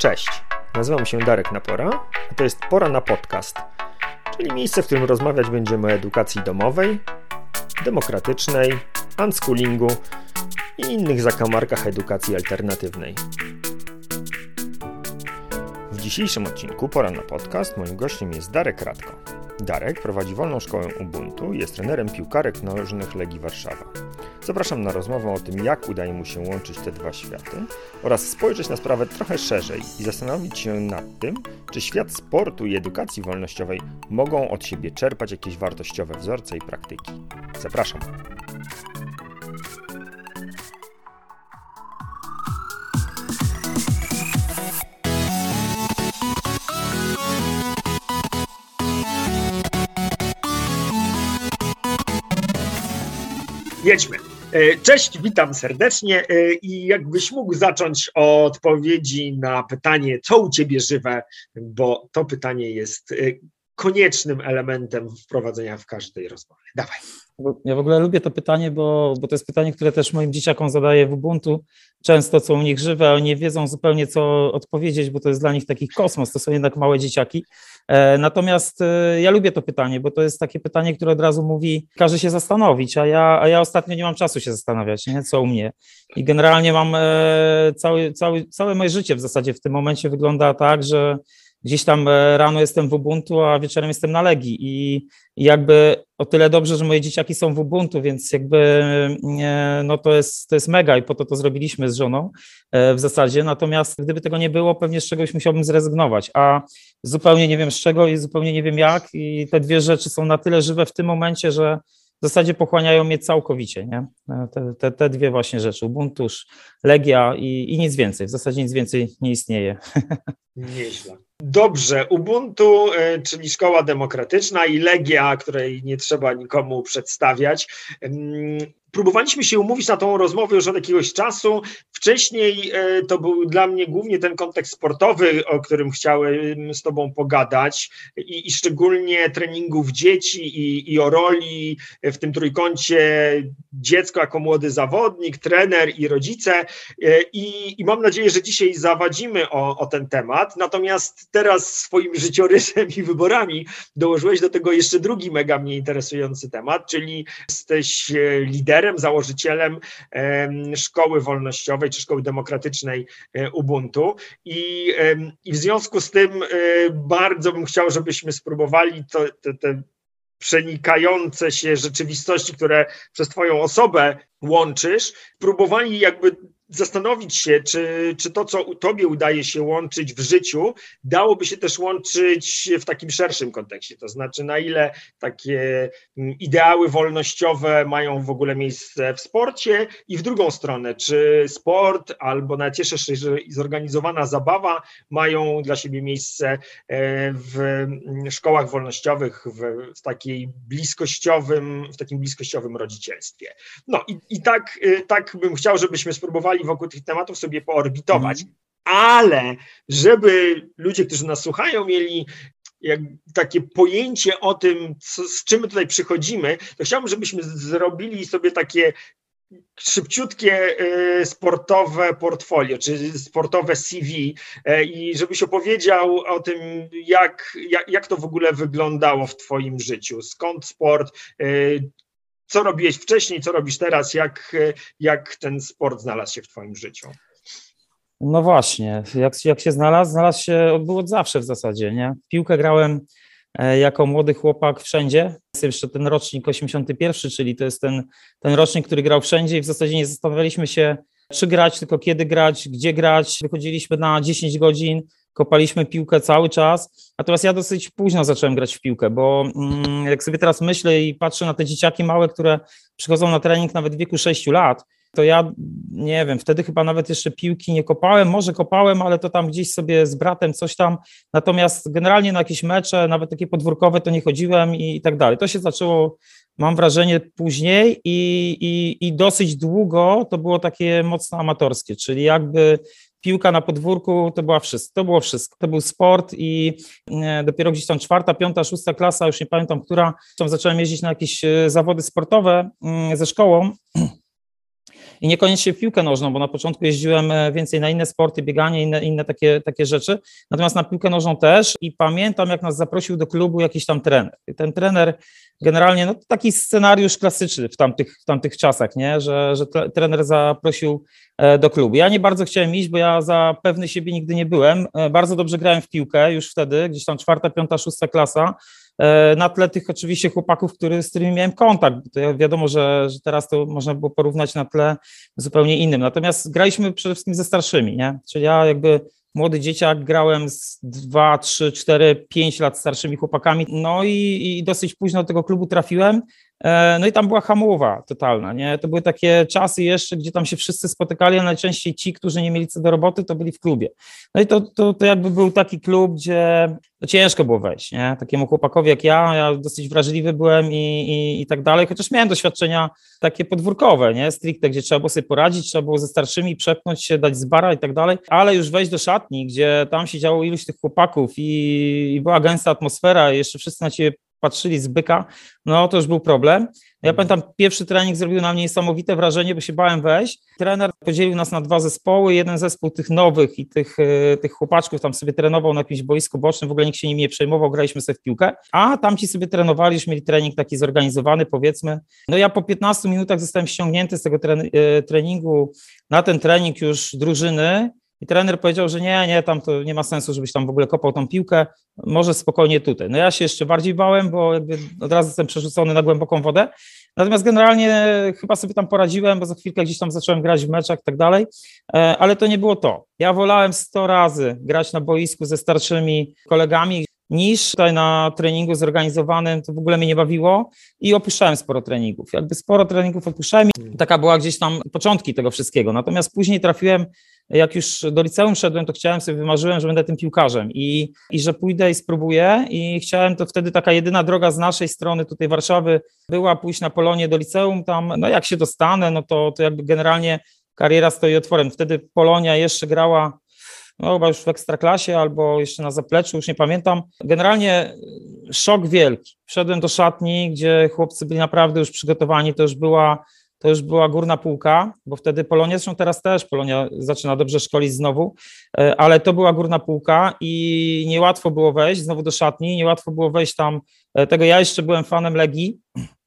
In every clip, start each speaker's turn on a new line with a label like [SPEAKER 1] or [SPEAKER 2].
[SPEAKER 1] Cześć, nazywam się Darek Napora, a to jest Pora na Podcast, czyli miejsce, w którym rozmawiać będziemy o edukacji domowej, demokratycznej, unschoolingu i innych zakamarkach edukacji alternatywnej. W dzisiejszym odcinku Pora na Podcast moim gościem jest Darek Radko. Darek prowadzi wolną szkołę Ubuntu i jest trenerem piłkarek nożnych Legii Warszawa. Zapraszam na rozmowę o tym, jak udaje mu się łączyć te dwa światy oraz spojrzeć na sprawę trochę szerzej i zastanowić się nad tym, czy świat sportu i edukacji wolnościowej mogą od siebie czerpać jakieś wartościowe wzorce i praktyki. Zapraszam. Jedźmy. E, cześć, witam serdecznie e, i jakbyś mógł zacząć od odpowiedzi na pytanie, co u ciebie żywe, bo to pytanie jest e, koniecznym elementem wprowadzenia w każdej rozmowie. Dawaj.
[SPEAKER 2] Ja w ogóle lubię to pytanie, bo, bo to jest pytanie, które też moim dzieciakom zadaję w Ubuntu. Często co u nich żywe, oni nie wiedzą zupełnie co odpowiedzieć, bo to jest dla nich taki kosmos, to są jednak małe dzieciaki. E, natomiast e, ja lubię to pytanie, bo to jest takie pytanie, które od razu mówi, każe się zastanowić, a ja, a ja ostatnio nie mam czasu się zastanawiać, nie? co u mnie. I generalnie mam e, cały, cały, całe moje życie w zasadzie w tym momencie wygląda tak, że gdzieś tam rano jestem w Ubuntu, a wieczorem jestem na Legii. I, i jakby o tyle dobrze, że moje dzieciaki są w Ubuntu, więc jakby no to jest, to jest mega i po to to zrobiliśmy z żoną w zasadzie, natomiast gdyby tego nie było, pewnie z czegoś musiałbym zrezygnować, a zupełnie nie wiem z czego i zupełnie nie wiem jak. I te dwie rzeczy są na tyle żywe w tym momencie, że w zasadzie pochłaniają mnie całkowicie, nie? Te, te, te dwie właśnie rzeczy, Ubuntu, Legia i, i nic więcej, w zasadzie nic więcej nie istnieje.
[SPEAKER 1] Nieźle. Dobrze, Ubuntu, e, czyli szkoła demokratyczna i Legia, której nie trzeba nikomu przedstawiać. Próbowaliśmy się umówić na tą rozmowę już od jakiegoś czasu. Wcześniej e, to był dla mnie głównie ten kontekst sportowy, o którym chciałem z Tobą pogadać, i, i szczególnie treningów dzieci i, i, o roli w tym trójkącie dziecko jako młody zawodnik, trener i rodzice. E, I, i mam nadzieję, że dzisiaj zawadzimy o, o ten temat. Natomiast teraz swoim życiorysem i wyborami dołożyłeś do tego jeszcze drugi mega mnie interesujący temat, czyli jesteś e, liderem, założycielem szkoły wolnościowej czy szkoły demokratycznej e, Ubuntu. I, i w związku z tym e, bardzo bym chciał, żebyśmy spróbowali to, te, te przenikające się rzeczywistości, które przez Twoją osobę łączysz, próbowali jakby zastanowić się, czy, czy to, co Tobie udaje się łączyć w życiu, dałoby się też łączyć w takim szerszym kontekście. To znaczy, na ile takie mm, ideały wolnościowe mają w ogóle miejsce w sporcie, i w drugą stronę, czy sport albo nawet cieszę się, że zorganizowana zabawa mają dla siebie miejsce e, w mm, szkołach wolnościowych, w, w takiej bliskościowym, w takim bliskościowym rodzicielstwie. No i, i tak, y, tak bym chciał, żebyśmy spróbowali wokół tych tematów sobie poorbitować, mm. ale żeby ludzie, którzy nas słuchają, mieli jak takie pojęcie o tym, co, z czym my tutaj przychodzimy, to chciałbym, żebyśmy zrobili sobie takie szybciutkie y, sportowe portfolio, czy sportowe CV y, i żebyś opowiedział o tym, jak, jak, jak to w ogóle wyglądało w Twoim życiu, skąd sport, y, co robiłeś wcześniej, co robisz teraz, jak, jak ten sport znalazł się w Twoim życiu?
[SPEAKER 2] No właśnie, jak, jak się znalazł? Znalazł się, był od zawsze w zasadzie, nie? Piłkę grałem e, jako młody chłopak wszędzie. Jest jeszcze ten rocznik 81, czyli to jest ten, ten rocznik, który grał wszędzie i w zasadzie nie zastanawialiśmy się, czy grać, tylko kiedy grać, gdzie grać. Wychodziliśmy na 10 godzin, kopaliśmy piłkę cały czas, natomiast ja dosyć późno zacząłem grać w piłkę, bo mm, jak sobie teraz myślę i patrzę na te dzieciaki małe, które przychodzą na trening nawet w wieku 6 lat, to ja nie wiem, wtedy chyba nawet jeszcze piłki nie kopałem, może kopałem, ale to tam gdzieś sobie z bratem coś tam, natomiast generalnie na jakieś mecze, nawet takie podwórkowe to nie chodziłem i, tak dalej. To się zaczęło, mam wrażenie, później i, i, i dosyć długo to było takie mocno amatorskie, czyli jakby piłka na podwórku to była wszystko, to było wszystko. To był sport i e, dopiero gdzieś tam czwarta, piąta, szósta klasa, już nie pamiętam, która, zacząłem jeździć na jakieś e, zawody sportowe mm, ze szkołą I niekoniecznie piłkę nożną, bo na początku jeździłem e, więcej na inne sporty, bieganie, inne, inne takie, takie rzeczy. Natomiast na piłkę nożną też i pamiętam, jak nas zaprosił do klubu jakiś tam trener. I ten trener generalnie, no taki scenariusz klasyczny w tamtych, w tamtych czasach, nie? Że, że trener zaprosił e, do klubu. Ja nie bardzo chciałem iść, bo ja za pewny siebie nigdy nie byłem. E, bardzo dobrze grałem w piłkę już wtedy, gdzieś tam czwarta, piąta, szósta klasa. E, na tle tych oczywiście chłopaków, który, z którymi miałem kontakt. To wiadomo, że, że teraz to można było porównać na tle zupełnie innym. Natomiast graliśmy przede wszystkim ze starszymi, nie? Czyli ja jakby młody dzieciak, grałem z 2, 3, 4, 5 lat starszymi chłopakami, no i, i dosyć późno do tego klubu trafiłem, e, no i tam była hamowa totalna, nie? To były takie czasy jeszcze, gdzie tam się wszyscy spotykali, a najczęściej ci, którzy nie mieli co do roboty, to byli w klubie. No i to, to, to jakby był taki klub, gdzie to ciężko było wejść, nie? Takiemu chłopakowi jak ja, ja dosyć wrażliwy byłem i, i, i tak dalej, chociaż miałem doświadczenia takie podwórkowe, nie? Stricte, gdzie trzeba było sobie poradzić, trzeba było ze starszymi przepchnąć się, dać z bara i tak dalej, ale już wejść do szatni, gdzie tam siedziało iluś tych chłopaków i, i była gęsta atmosfera i jeszcze wszyscy na ciebie patrzyli z byka, no to już był problem. Ja pamiętam, pierwszy trening zrobił na mnie niesamowite wrażenie, bo się bałem wejść. Trener podzielił nas na dwa zespoły. Jeden zespół tych nowych i tych, e, tych chłopaczków tam sobie trenował na jakimś boisku bocznym, w ogóle nikt się nimi nie przejmował, graliśmy sobie w piłkę, a tamci sobie trenowali, już mieli trening taki zorganizowany, powiedzmy. No ja po 15 minutach zostałem ściągnięty z tego e, treningu na ten trening już drużyny i trener powiedział, że nie, nie, tam to nie ma sensu, żebyś tam w ogóle kopał tą piłkę, może spokojnie tutaj. No ja się jeszcze bardziej bałem, bo jakby od razu jestem przerzucony na głęboką wodę. Natomiast generalnie chyba sobie tam poradziłem, bo za chwilkę gdzieś tam zacząłem grać w meczach i tak dalej, e, ale to nie było to. Ja wolałem 100 razy grać na boisku ze starszymi kolegami, niż tutaj na treningu zorganizowanym, to w ogóle mnie nie bawiło i opuszczałem sporo treningów. Jakby sporo treningów opuszczałem taka była gdzieś tam początki tego wszystkiego. Natomiast później trafiłem jak już do liceum szedłem, to chciałem sobie, wymarzyłem, że będę tym piłkarzem i, i że pójdę i spróbuję i chciałem, to wtedy taka jedyna droga z naszej strony tutaj Warszawy była pójść na Polonię do liceum, tam, no jak się dostanę, no to, to jakby generalnie kariera stoi otworem. Wtedy Polonia jeszcze grała no chyba już w ekstraklasie albo jeszcze na zapleczu, już nie pamiętam. Generalnie szok wielki. Wszedłem do szatni, gdzie chłopcy byli naprawdę już przygotowani, to już była to już była górna półka, bo wtedy Polonia, zresztą teraz też Polonia zaczyna dobrze szkolić znowu, e, ale to była górna półka i niełatwo było wejść znowu do szatni, niełatwo było wejść tam, e, tego ja jeszcze byłem fanem Legii,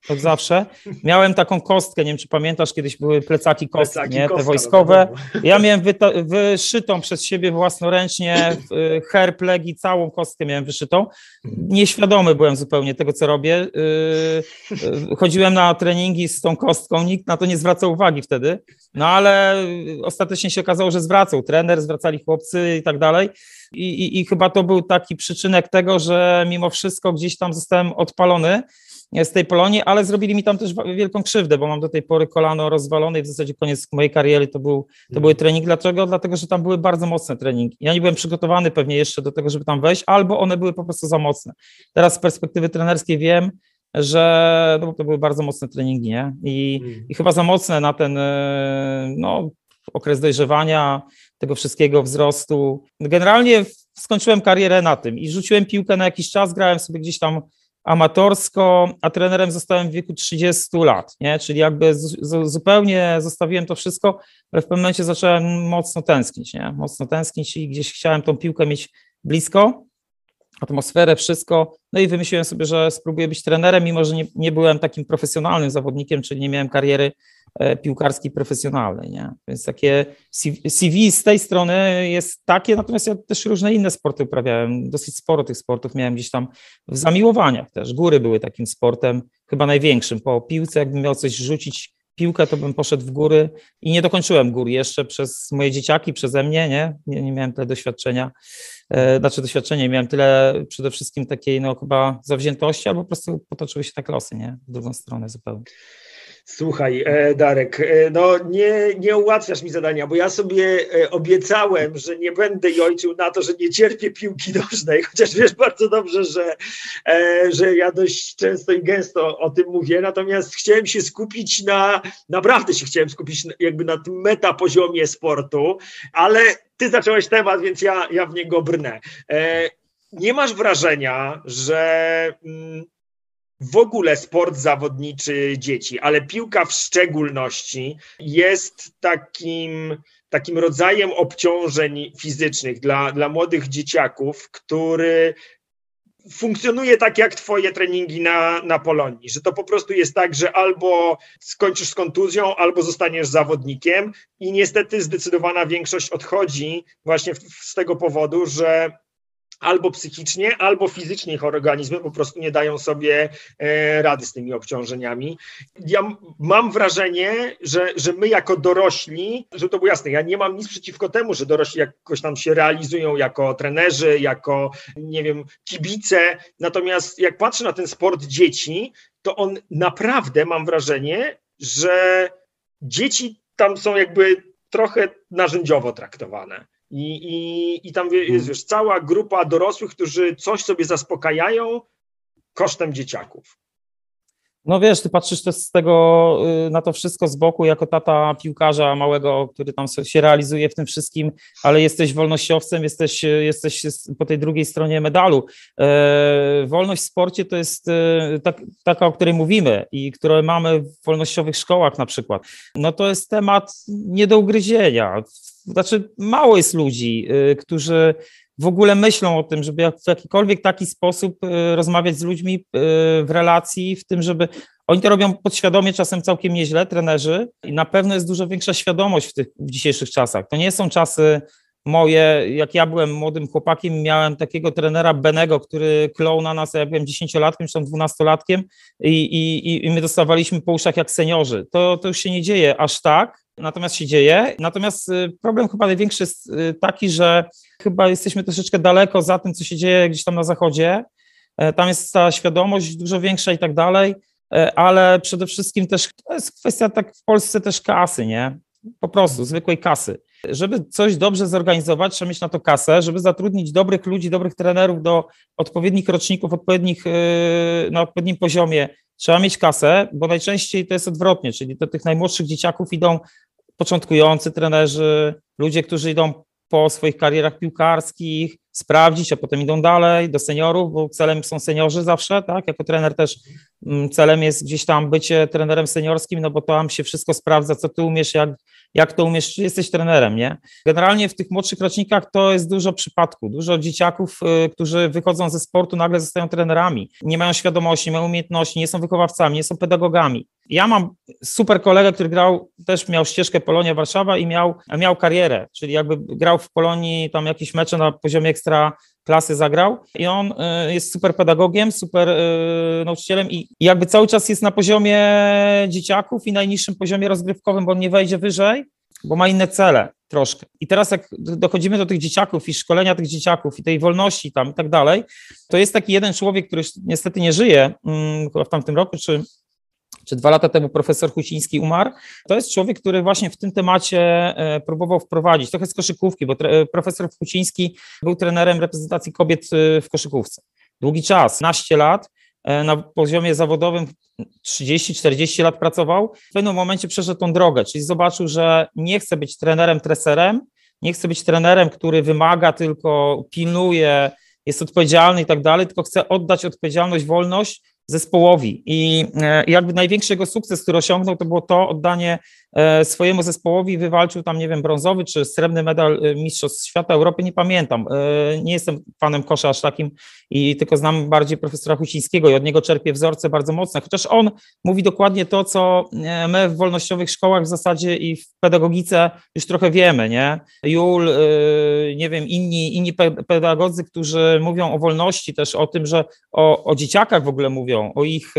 [SPEAKER 2] od zawsze. Miałem taką kostkę, nie wiem czy pamiętasz, kiedyś były plecaki kostki, plecaki, nie? te no wojskowe. Ja miałem wyszytą przez siebie własnoręcznie herb Legii, całą kostkę miałem wyszytą. Nieświadomy byłem zupełnie tego, co robię. Y, y, chodziłem na treningi z tą kostką, nikt na to nie zwracał uwagi wtedy, no ale ostatecznie się okazało, że zwracał trener, zwracali chłopcy i tak dalej. I, i, I chyba to był taki przyczynek tego, że mimo wszystko gdzieś tam zostałem odpalony z tej Polonii, ale zrobili mi tam też wielką krzywdę, bo mam do tej pory kolano rozwalone i w zasadzie koniec mojej kariery to, był, to były treningi. Dlaczego? Dlatego, że tam były bardzo mocne treningi. Ja nie byłem przygotowany pewnie jeszcze do tego, żeby tam wejść, albo one były po prostu za mocne. Teraz z perspektywy trenerskiej wiem, że no, to były bardzo mocne treningi, nie? I, mm. i chyba za mocne na ten e, no, okres dojrzewania, tego wszystkiego, wzrostu. Generalnie skończyłem karierę na tym i rzuciłem piłkę na jakiś czas, grałem sobie gdzieś tam amatorsko, a trenerem zostałem w wieku 30 lat, nie? czyli jakby z, zupełnie zostawiłem to wszystko, ale w pewnym momencie zacząłem mocno tęsknić, nie? mocno tęsknić i gdzieś chciałem tą piłkę mieć blisko, atmosferę, wszystko, no i wymyśliłem sobie, że spróbuję być trenerem, mimo że nie, nie byłem takim profesjonalnym zawodnikiem, czyli nie miałem kariery E, piłkarskiej profesjonalnej, nie? Więc takie CV z tej strony jest takie, natomiast ja też różne inne sporty uprawiałem, dosyć sporo tych sportów miałem gdzieś tam w zamiłowaniach też. Góry były takim sportem, chyba największym. Po piłce, jakbym miał coś rzucić piłkę, to bym poszedł w góry i nie dokończyłem gór jeszcze przez moje dzieciaki, przeze mnie, nie? Nie, nie miałem tyle doświadczenia, e, znaczy doświadczenia, miałem tyle przede wszystkim takiej, no chyba zawziętości, albo po prostu potoczyły się tak losy, nie? W drugą stronę zupełnie.
[SPEAKER 1] Słuchaj, e, Darek, e, no nie, nie ułatwiasz mi zadania, bo ja sobie e, obiecałem, że nie będę jojczył na to, że nie cierpię piłki nożnej, chociaż wiesz bardzo dobrze, że, że ja dość często i gęsto o tym mówię, natomiast chciałem się skupić na, naprawdę się chciałem skupić jakby na tym metapoziomie sportu, ale ty zacząłeś temat, więc ja, ja w niego brnę. Nie masz wrażenia, że mm, w ogóle sport zawodniczy dzieci, ale piłka w szczególności jest takim, takim rodzajem obciążeń fizycznych dla, dla młodych dzieciaków, który funkcjonuje tak jak twoje treningi na, na Polonii, że to po prostu jest tak, że albo skończysz z kontuzją, albo zostaniesz zawodnikiem i niestety zdecydowana większość odchodzi właśnie z tego powodu, że albo psychicznie, albo fizycznie ich organizmy po prostu nie dają sobie e, rady z tymi obciążeniami. Ja mam wrażenie, że, że my jako dorośli, że to było jasne, ja nie mam nic przeciwko temu, że dorośli jakoś tam się realizują jako trenerzy, jako, nie wiem, kibice, natomiast jak patrzę na ten sport dzieci, to on naprawdę, mam wrażenie, że dzieci tam są jakby trochę narzędziowo traktowane. I, i, i tam jest hmm. wiesz, cała grupa dorosłych, którzy coś sobie zaspokajają kosztem dzieciaków.
[SPEAKER 2] No wiesz, ty patrzysz też z tego, y, na to wszystko z boku, jako tata piłkarza małego, który tam się realizuje w tym wszystkim, ale jesteś wolnościowcem, jesteś, jesteś po tej drugiej stronie medalu. E, wolność w sporcie to jest e, tak, taka, o której mówimy i które mamy w wolnościowych szkołach na przykład. No to jest temat nie do ugryzienia. Znaczy, mało jest ludzi, y, którzy w ogóle myślą o tym, żeby w jakikolwiek taki sposób y, rozmawiać z ludźmi y, w relacji, w tym, żeby oni to robią podświadomie, czasem całkiem nieźle, trenerzy, i na pewno jest dużo większa świadomość w tych w dzisiejszych czasach. To nie są czasy moje, jak ja byłem młodym chłopakiem, miałem takiego trenera Benego, który klął na nas, ja byłem dziesięciolatkiem, czy tam dwunastolatkiem i, i, i my dostawaliśmy po uszach jak seniorzy. To, to już się nie dzieje aż tak, natomiast się dzieje. Natomiast y, problem chyba największy jest y, taki, że chyba jesteśmy troszeczkę daleko za tym, co się dzieje gdzieś tam na zachodzie. E, tam jest ta świadomość dużo większa i tak dalej, e, ale przede wszystkim też to jest kwestia tak w Polsce też kasy, nie? Po prostu, zwykłej kasy. Żeby coś dobrze zorganizować, trzeba mieć na to kasę, żeby zatrudnić dobrych ludzi, dobrych trenerów do odpowiednich roczników, odpowiednich, y, na odpowiednim poziomie. Trzeba mieć kasę, bo najczęściej to jest odwrotnie, czyli do tych najmłodszych dzieciaków idą początkujący trenerzy, ludzie, którzy idą po swoich karierach piłkarskich, sprawdzić, a potem idą dalej do seniorów, bo celem są seniorzy zawsze, tak? Jako trener też mm, celem jest gdzieś tam bycie trenerem seniorskim, no bo tam się wszystko sprawdza, co ty umiesz, jak, jak to umiesz, jesteś trenerem, nie? Generalnie w tych młodszych rocznikach to jest dużo przypadków, dużo dzieciaków, y, którzy wychodzą ze sportu, nagle zostają trenerami, nie mają świadomości, nie mają umiejętności, nie są wychowawcami, nie są pedagogami. Ja mam super kolegę, który grał, też miał ścieżkę Polonia Warszawa i miał, miał karierę, czyli jakby grał w Polonii tam jakieś mecze na poziomie ekstra klasy zagrał i on y, jest super pedagogiem, super y, nauczycielem i jakby cały czas jest na poziomie dzieciaków i najniższym poziomie rozgrywkowym, bo on nie wejdzie wyżej, bo ma inne cele troszkę. I teraz jak dochodzimy do tych dzieciaków i szkolenia tych dzieciaków i tej wolności tam i tak dalej, to jest taki jeden człowiek, który niestety nie żyje, mm, chyba w tamtym roku, czy czy dwa lata temu profesor Huciński umarł. To jest człowiek, który właśnie w tym temacie e, próbował wprowadzić trochę z koszykówki, bo profesor Huciński był trenerem reprezentacji kobiet e, w koszykówce. Długi czas, 15 lat, e, na poziomie zawodowym 30-40 lat pracował. W pewnym momencie przeszedł tą drogę, czyli zobaczył, że nie chce być trenerem, treserem, nie chce być trenerem, który wymaga, tylko pilnuje, jest odpowiedzialny i tak dalej, tylko chce oddać odpowiedzialność, wolność zespołowi. I e, jakby największy jego sukces, który osiągnął, to było to oddanie swojemu zespołowi wywalczył tam, nie wiem, brązowy czy srebrny medal e, Mistrzostw Świata Europy, nie pamiętam. E, nie jestem fanem kosza aż takim i tylko znam bardziej profesora Hucińskiego i od niego czerpię wzorce bardzo mocne, chociaż on mówi dokładnie to, co my w wolnościowych szkołach w zasadzie i w pedagogice już trochę wiemy, nie? Jul, nie wiem, inni, inni pedagodzy, którzy mówią o wolności, też o tym, że o, o dzieciakach w ogóle mówią, o ich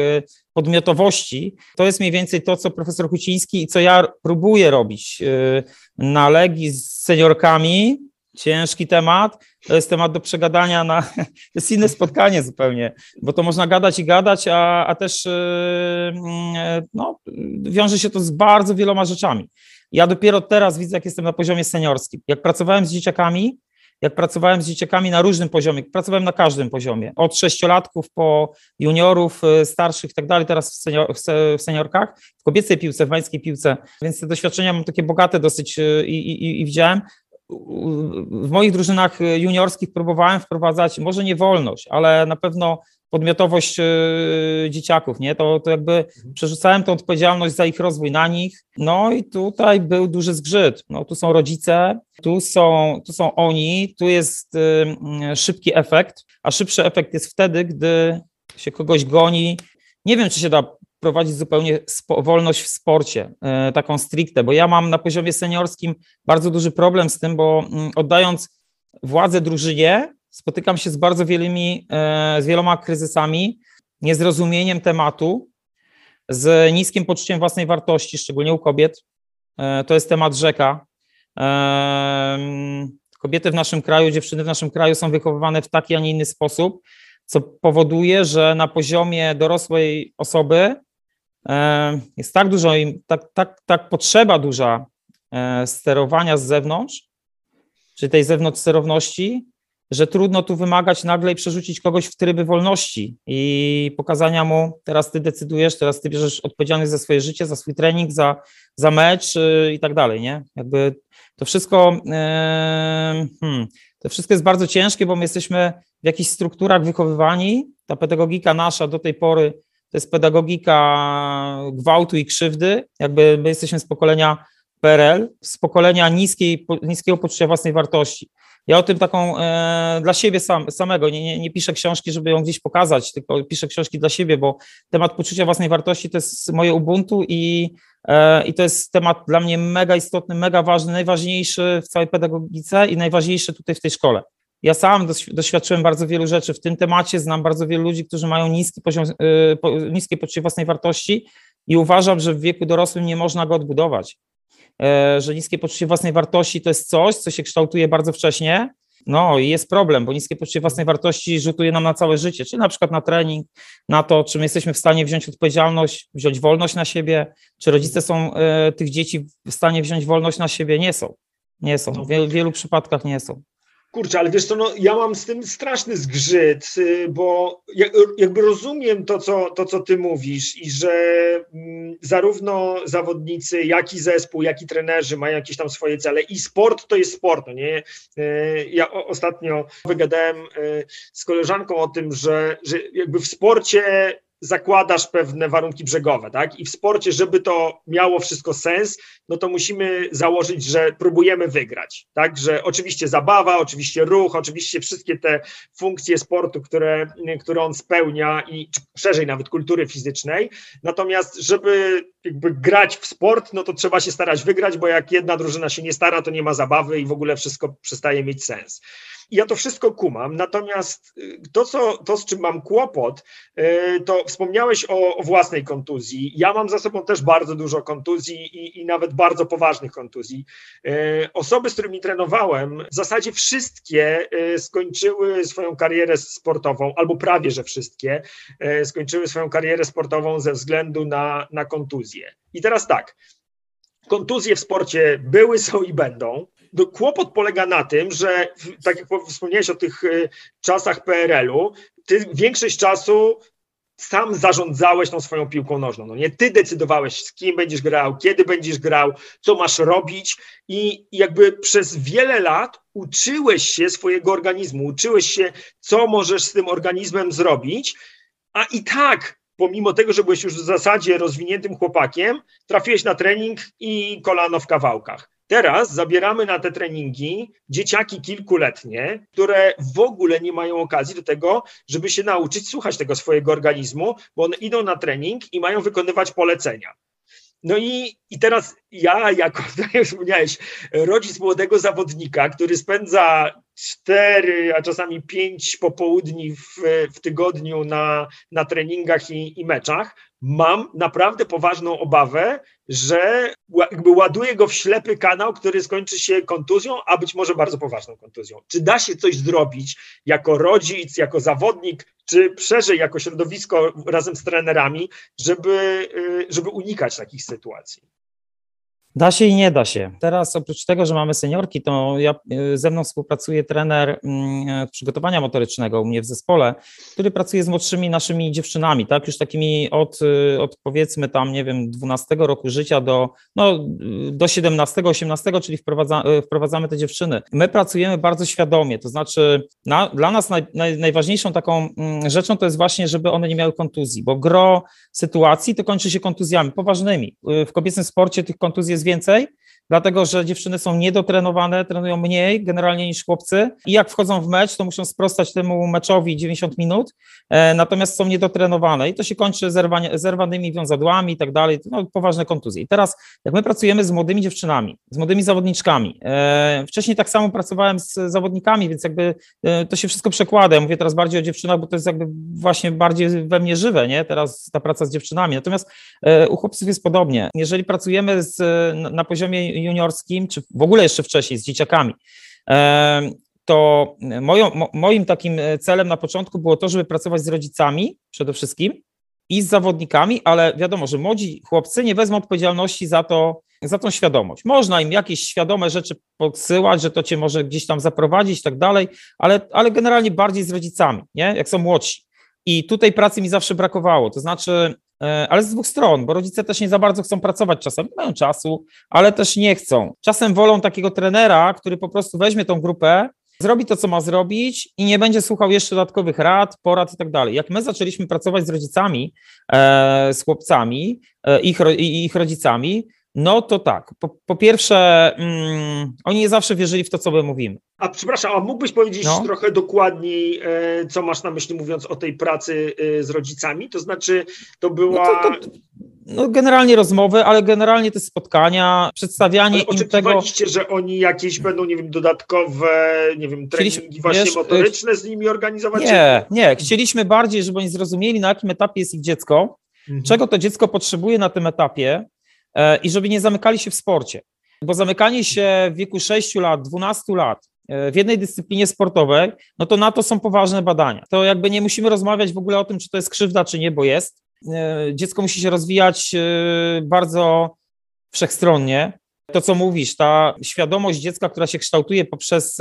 [SPEAKER 2] podmiotowości, to jest mniej więcej to, co profesor Huciński i co ja próbuję robić y, na Legii z seniorkami. Ciężki temat, to jest temat do przegadania na, to jest inne spotkanie zupełnie, bo to można gadać i gadać, a, a też y, mm, no, wiąże się to z bardzo wieloma rzeczami. Ja dopiero teraz widzę, jak jestem na poziomie seniorskim. Jak pracowałem z dzieciakami, jak pracowałem z dzieciakami na różnym poziomie, pracowałem na każdym poziomie, od sześciolatków po juniorów, y, starszych i tak dalej, teraz w, senior, w seniorkach, w kobiecej piłce, w męskiej piłce, więc te doświadczenia mam takie bogate dosyć y, i, i, i widziałem. W moich drużynach juniorskich próbowałem wprowadzać może nie wolność, ale na pewno podmiotowość dzieciaków, nie? To, to jakby mhm. przerzucałem tę odpowiedzialność za ich rozwój na nich. No i tutaj był duży zgrzyt. No, tu są rodzice, tu są, tu są oni, tu jest szybki efekt, a szybszy efekt jest wtedy, gdy się kogoś goni. Nie wiem, czy się da prowadzić zupełnie wolność w sporcie, e, taką stricte, bo ja mam na poziomie seniorskim bardzo duży problem z tym, bo mm, oddając władzę drużynie, spotykam się z bardzo wieloma, e, z wieloma kryzysami, niezrozumieniem tematu, z niskim poczuciem własnej wartości, szczególnie u kobiet. E, to jest temat rzeka. Kobiety w naszym kraju, dziewczyny w naszym kraju są wychowywane w taki, a nie inny sposób, co powoduje, że na poziomie dorosłej osoby e, jest tak dużo, tak, tak, tak potrzeba duża e, sterowania z zewnątrz, czy tej zewnątrz sterowności, że trudno tu wymagać nagle i przerzucić kogoś w tryby wolności i pokazania mu, teraz ty decydujesz, teraz ty bierzesz odpowiedzialność za swoje życie, za swój trening, za, za mecz yy, i tak dalej, nie? Jakby to wszystko, yy, hmm, to wszystko jest bardzo ciężkie, bo my jesteśmy w jakichś strukturach wychowywani, ta pedagogika nasza do tej pory to jest pedagogika gwałtu i krzywdy, jakby my jesteśmy z pokolenia PRL, z pokolenia niskiej, niskiego poczucia własnej wartości. Ja o tym taką e, dla siebie sam, samego, nie, nie, nie, piszę książki, żeby ją gdzieś pokazać, tylko piszę książki dla siebie, bo temat poczucia własnej wartości to jest moje Ubuntu i, e, i to jest temat dla mnie mega istotny, mega ważny, najważniejszy w całej pedagogice i najważniejszy tutaj w tej szkole. Ja sam doświadczyłem bardzo wielu rzeczy w tym temacie, znam bardzo wielu ludzi, którzy mają niski poziom, e, niskie poczucie własnej wartości i uważam, że w wieku dorosłym nie można go odbudować. E, że niskie poczucie własnej wartości to jest coś, co się kształtuje bardzo wcześnie. No i jest problem, bo niskie poczucie własnej wartości rzutuje nam na całe życie, czyli na przykład na trening, na to, czy my jesteśmy w stanie wziąć odpowiedzialność, wziąć wolność na siebie, czy rodzice są e, tych dzieci w stanie wziąć wolność na siebie. Nie są. Nie są. W wielu, w wielu przypadkach nie są.
[SPEAKER 1] Kurczę, ale wiesz co, no, ja mam z tym straszny zgrzyt, y, bo jakby rozumiem to co, to, co ty mówisz i że mm, zarówno zawodnicy, jak i zespół, jak i trenerzy mają jakieś tam swoje cele i sport to jest sport, no nie? Y, ja ostatnio wygadałem y, z koleżanką o tym, że, że jakby w sporcie zakładasz pewne warunki brzegowe, tak? I w sporcie, żeby to miało wszystko sens, no to musimy założyć, że próbujemy wygrać, tak? Że oczywiście zabawa, oczywiście ruch, oczywiście wszystkie te funkcje sportu, które, które on spełnia i szerzej nawet kultury fizycznej. Natomiast, żeby jakby grać w sport, no to trzeba się starać wygrać, bo jak jedna drużyna się nie stara, to nie ma zabawy i w ogóle wszystko przestaje mieć sens. Ja to wszystko kumam, natomiast y, to, co, to z czym mam kłopot, y, to wspomniałeś o, o własnej kontuzji. Ja mam za sobą też bardzo dużo kontuzji i, i nawet bardzo poważnych kontuzji. Y, osoby, z którymi trenowałem, w zasadzie wszystkie skończyły swoją karierę sportową, albo prawie że wszystkie skończyły swoją karierę sportową ze względu na, na kontuzję. I teraz tak, kontuzje w sporcie były, są i będą no, kłopot polega na tym, że tak jak wspomniałeś o tych y, czasach PRL-u, ty większość czasu sam zarządzałeś tą swoją piłką nożną. No nie ty decydowałeś, z kim będziesz grał, kiedy będziesz grał, co masz robić i jakby przez wiele lat uczyłeś się swojego organizmu, uczyłeś się, co możesz z tym organizmem zrobić, a i tak pomimo tego, że byłeś już w zasadzie rozwiniętym chłopakiem, trafiłeś na trening i kolano w kawałkach. Teraz zabieramy na te treningi dzieciaki kilkuletnie, które w ogóle nie mają okazji do tego, żeby się nauczyć słuchać tego swojego organizmu, bo one idą na trening i mają wykonywać polecenia. No i, i teraz ja, jako, tak jak wspomniałeś, rodzic młodego zawodnika, który spędza cztery, a czasami pięć popołudni w, w tygodniu na, na treningach i, i meczach, mam naprawdę poważną obawę, że jakby ładuję go w ślepy kanał, który skończy się kontuzją, a być może bardzo poważną kontuzją. Czy da się coś zrobić jako rodzic, jako zawodnik, czy szerzej jako środowisko razem z trenerami, żeby, y, żeby unikać takich sytuacji?
[SPEAKER 2] Da się i nie da się. Teraz oprócz tego, że mamy seniorki, to ja, y, ze mną współpracuje trener mm, przygotowania motorycznego u mnie w zespole, który pracuje z młodszymi naszymi dziewczynami, tak, już takimi od, y, od powiedzmy tam, nie wiem, 12 roku życia do, no, do 17, 18, czyli wprowadza, y, wprowadzamy te dziewczyny. My pracujemy bardzo świadomie, to znaczy na, dla nas naj, naj, najważniejszą taką mm, rzeczą to jest właśnie, żeby one nie miały kontuzji, bo gro sytuacji to kończy się kontuzjami poważnymi. W kobiecym sporcie tych kontuzji jest więcej, dlatego że dziewczyny są niedotrenowane, trenują mniej generalnie niż chłopcy. I jak wchodzą w mecz, to muszą sprostać temu meczowi 90 minut, e, natomiast są niedotrenowane. I to się kończy zerwanie, zerwanymi wiązadłami i tak dalej, no, poważne kontuzje. I teraz jak my pracujemy z młodymi dziewczynami, z młodymi zawodniczkami, e, wcześniej tak samo pracowałem z zawodnikami, więc jakby e, to się wszystko przekłada, ja mówię teraz bardziej o dziewczynach, bo to jest jakby właśnie bardziej we mnie żywe, nie, teraz ta praca z dziewczynami, natomiast u chłopców jest podobnie. Jeżeli pracujemy z, na poziomie juniorskim, czy w ogóle jeszcze wcześniej z dzieciakami, to moją, moim takim celem na początku było to, żeby pracować z rodzicami przede wszystkim i z zawodnikami, ale wiadomo, że młodzi chłopcy nie wezmą odpowiedzialności za to, za tą świadomość. Można im jakieś świadome rzeczy podsyłać, że to cię może gdzieś tam zaprowadzić i tak dalej, ale, ale generalnie bardziej z rodzicami, nie? jak są młodsi. I tutaj pracy mi zawsze brakowało. To znaczy, E, ale z dwóch stron, bo rodzice też nie za bardzo chcą pracować czasem, mają czasu, ale też nie chcą. Czasem wolą takiego trenera, który po prostu weźmie tą grupę, zrobi to, co ma zrobić i nie będzie słuchał jeszcze dodatkowych rad, porad i tak dalej. Jak my zaczęliśmy pracować z rodzicami, e, z chłopcami, e, ich, ich rodzicami, no to tak. Po, po pierwsze, mm, oni nie zawsze wierzyli w to, co my mówimy.
[SPEAKER 1] A przepraszam, a mógłbyś powiedzieć no. trochę dokładniej, e, co masz na myśli, mówiąc o tej pracy e, z rodzicami? To znaczy, to była.
[SPEAKER 2] No, to, to, no generalnie rozmowy, ale generalnie te spotkania, przedstawianie ale
[SPEAKER 1] im tego. że oni jakieś będą, nie wiem, dodatkowe, nie wiem, treningi właśnie wiesz, motoryczne z nimi organizować?
[SPEAKER 2] Nie, nie. Chcieliśmy bardziej, żeby oni zrozumieli, na jakim etapie jest ich dziecko, mhm. czego to dziecko potrzebuje na tym etapie i żeby nie zamykali się w sporcie. Bo zamykanie się w wieku 6 lat, 12 lat e, w jednej dyscyplinie sportowej, no to na to są poważne badania. To jakby nie musimy rozmawiać w ogóle o tym, czy to jest krzywda, czy nie, bo jest. E, dziecko musi się rozwijać bardzo wszechstronnie. To, co mówisz, ta świadomość dziecka, która się kształtuje poprzez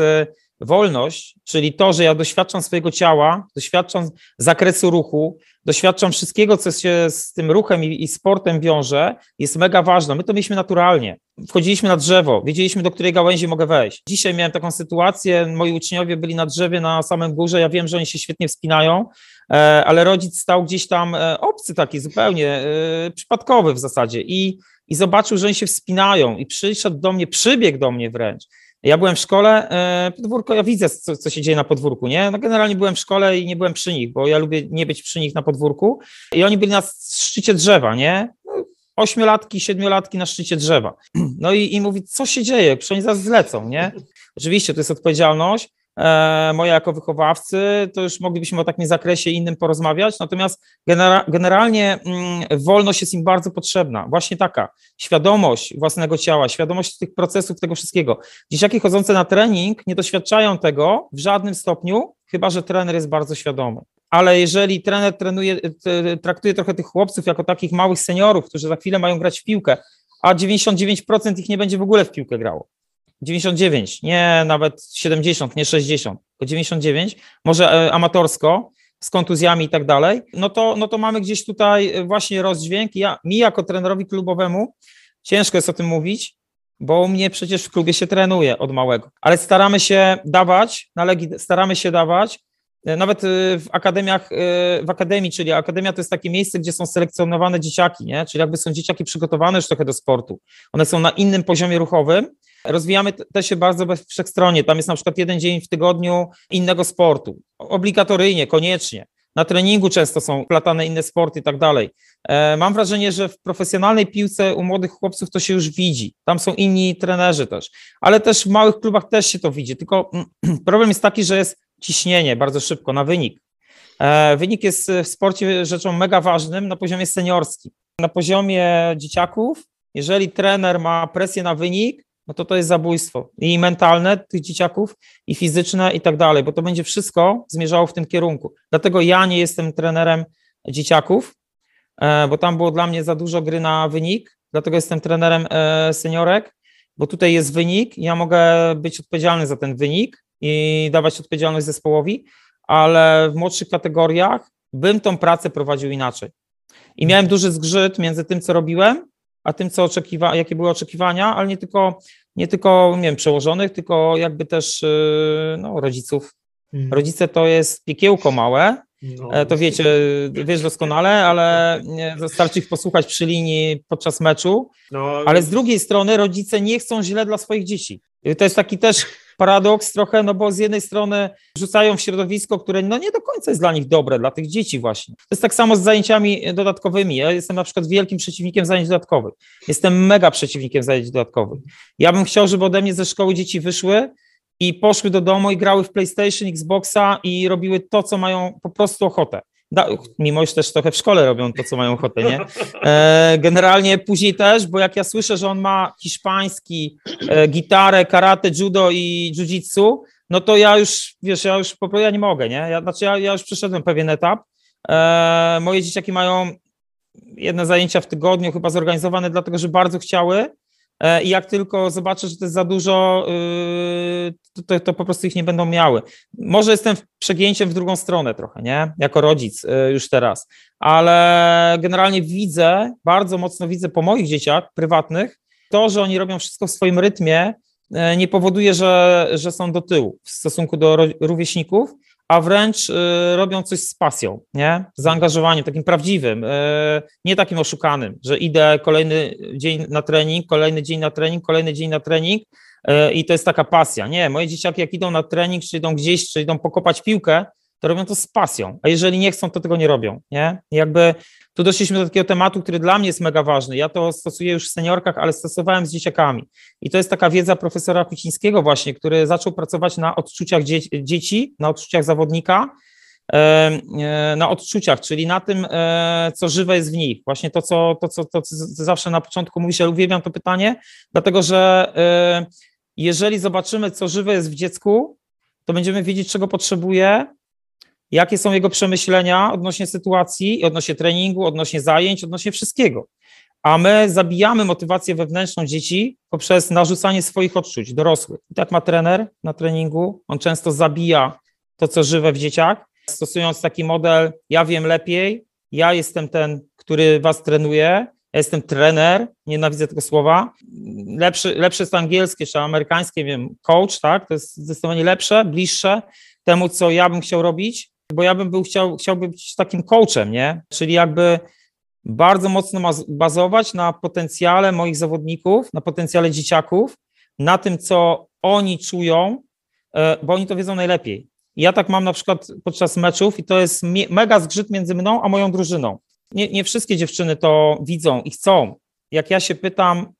[SPEAKER 2] wolność, czyli to, że ja doświadczam swojego ciała, doświadczam zakresu ruchu, doświadczam wszystkiego, co się z tym ruchem i, i, sportem wiąże, jest mega ważne. My to mieliśmy naturalnie. Wchodziliśmy na drzewo, wiedzieliśmy, do której gałęzi mogę wejść. Dzisiaj miałem taką sytuację, moi uczniowie byli na drzewie na samym górze, ja wiem, że oni się świetnie wspinają, e, ale rodzic stał gdzieś tam e, obcy taki zupełnie, e, przypadkowy w zasadzie i, i zobaczył, że oni się wspinają i przyszedł do mnie, przybiegł do mnie wręcz ja byłem w szkole, e, podwórko, ja widzę, co, co się dzieje na podwórku, nie? No generalnie byłem w szkole i nie byłem przy nich, bo ja lubię nie być przy nich na podwórku. I oni byli na szczycie drzewa, nie? No, ośmiolatki, siedmiolatki na szczycie drzewa. No i, i mówi, co się dzieje? Przecież oni zaraz zlecą, nie? Oczywiście to jest odpowiedzialność, moja jako wychowawcy, to już moglibyśmy o takim zakresie innym porozmawiać, natomiast genera generalnie mm, wolność jest im bardzo potrzebna, właśnie taka, świadomość własnego ciała, świadomość tych procesów, tego wszystkiego. Dzieciaki chodzące na trening nie doświadczają tego w żadnym stopniu, chyba że trener jest bardzo świadomy. Ale jeżeli trener trenuje, traktuje trochę tych chłopców jako takich małych seniorów, którzy za chwilę mają grać w piłkę, a 99% ich nie będzie w ogóle w piłkę grało, 99, nie nawet 70, nie 60, tylko 99, może e, amatorsko, z kontuzjami i tak dalej, no to, no to mamy gdzieś tutaj e, właśnie rozdźwięk. Ja, mi jako trenerowi klubowemu ciężko jest o tym mówić, bo u mnie przecież w klubie się trenuje od małego, ale staramy się dawać, na staramy się dawać, e, nawet w akademiach, w akademii, czyli akademia to jest takie miejsce, gdzie są selekcjonowane dzieciaki, nie? czyli jakby są dzieciaki przygotowane już trochę do sportu. One są na innym poziomie ruchowym, Rozwijamy też się bardzo wszechstronnie. Tam jest na przykład jeden dzień w tygodniu innego sportu. Obligatoryjnie, koniecznie. Na treningu często są platane inne sporty i tak dalej. E, mam wrażenie, że w profesjonalnej piłce u młodych chłopców to się już widzi. Tam są inni trenerzy też, ale też w małych klubach też się to widzi. Tylko problem jest taki, że jest ciśnienie bardzo szybko na wynik. E, wynik jest w sporcie rzeczą mega ważnym na poziomie seniorskim. Na poziomie dzieciaków, jeżeli trener ma presję na wynik, no to to jest zabójstwo. I mentalne tych dzieciaków, i fizyczne, i tak dalej, bo to będzie wszystko zmierzało w tym kierunku. Dlatego ja nie jestem trenerem dzieciaków, e, bo tam było dla mnie za dużo gry na wynik. dlatego jestem trenerem e, seniorek, bo tutaj jest wynik, ja mogę być odpowiedzialny za ten wynik i dawać odpowiedzialność zespołowi, ale w młodszych kategoriach bym tą pracę prowadził inaczej. I miałem duży zgrzyt między tym, co robiłem, a tym, co oczekiwa, jakie były oczekiwania, ale nie tylko, nie tylko nie wiem, przełożonych, tylko jakby też y, no, rodziców. Hmm. Rodzice to jest piekiełko małe, no. E, to wiecie, wiesz doskonale, ale starczy ich posłuchać przy linii podczas meczu, no, ale z drugiej strony rodzice nie chcą źle dla swoich dzieci. To jest taki też paradoks trochę, no bo z jednej strony rzucają w środowisko, które no nie do końca jest dla nich dobre, dla tych dzieci właśnie. To jest tak samo z zajęciami dodatkowymi. Ja jestem na przykład wielkim przeciwnikiem zajęć dodatkowych. Jestem mega przeciwnikiem zajęć dodatkowych. Ja bym chciał, żeby ode mnie ze szkoły dzieci wyszły i poszły do domu i grały w PlayStation, Xboxa i robiły to, co mają po prostu ochotę. Da, mimo że też trochę w szkole robią to, co mają ochotę, nie? E, generalnie później też, bo jak ja słyszę, że on ma hiszpański, e, gitarę, karate, judo i jiu-jitsu, no to ja już, wiesz, ja już po prostu ja nie mogę, nie? Ja, znaczy ja, ja już przeszedłem pewien etap. E, moje dzieciaki mają jedne zajęcia w tygodniu, chyba zorganizowane, dlatego że bardzo chciały, i jak tylko zobaczę, że to jest za dużo, y, to, to, po prostu ich nie będą miały. Może jestem przegięciem w drugą stronę trochę, nie? Jako rodzic y, już teraz, ale generalnie widzę, bardzo mocno widzę po moich dzieciach prywatnych, to, że oni robią wszystko w swoim rytmie, e, nie powoduje, że, że są do tyłu w stosunku do rówieśników, a wręcz y, robią coś z pasją, nie? Zaangażowaniem takim prawdziwym, y, nie takim oszukanym, że idę kolejny dzień na trening, kolejny dzień na trening, kolejny dzień na trening y, i to jest taka pasja. Nie, moje dzieciaki jak idą na trening, czy idą gdzieś, czy idą pokopać piłkę, to robią to z pasją, a jeżeli nie chcą, to tego nie robią, nie? jakby tu doszliśmy do takiego tematu, który dla mnie jest mega ważny. Ja to stosuję już w seniorkach, ale stosowałem z dzieciakami. I to jest taka wiedza profesora Kucińskiego właśnie, który zaczął pracować na odczuciach dzie dzieci, na odczuciach zawodnika, e, na odczuciach, czyli na tym, e, co żywe jest w nich. Właśnie to, co, to, co, to, co zawsze na początku mówisz, ale uwielbiam to pytanie, dlatego że e, jeżeli zobaczymy, co żywe jest w dziecku, to będziemy wiedzieć, czego potrzebuje, jakie są jego przemyślenia odnośnie sytuacji, odnośnie treningu, odnośnie zajęć, odnośnie wszystkiego. A my zabijamy motywację wewnętrzną dzieci poprzez narzucanie swoich odczuć dorosłych. I tak ma trener na treningu, on często zabija to, co żywe w dzieciach, stosując taki model: ja wiem lepiej, ja jestem ten, który was trenuje, ja jestem trener, nienawidzę tego słowa. Lepszy, lepsze jest angielskie czy amerykańskie, wiem, coach, tak? To jest zdecydowanie lepsze, bliższe temu, co ja bym chciał robić bo ja bym był chciał, chciałbym być takim coachem, nie? Czyli jakby bardzo mocno bazować na potencjale moich zawodników, na potencjale dzieciaków, na tym, co oni czują, e, bo oni to wiedzą najlepiej. Ja tak mam na przykład podczas meczów i to jest mega zgrzyt między mną a moją drużyną. Nie, nie wszystkie dziewczyny to widzą i chcą. Jak ja się pytam,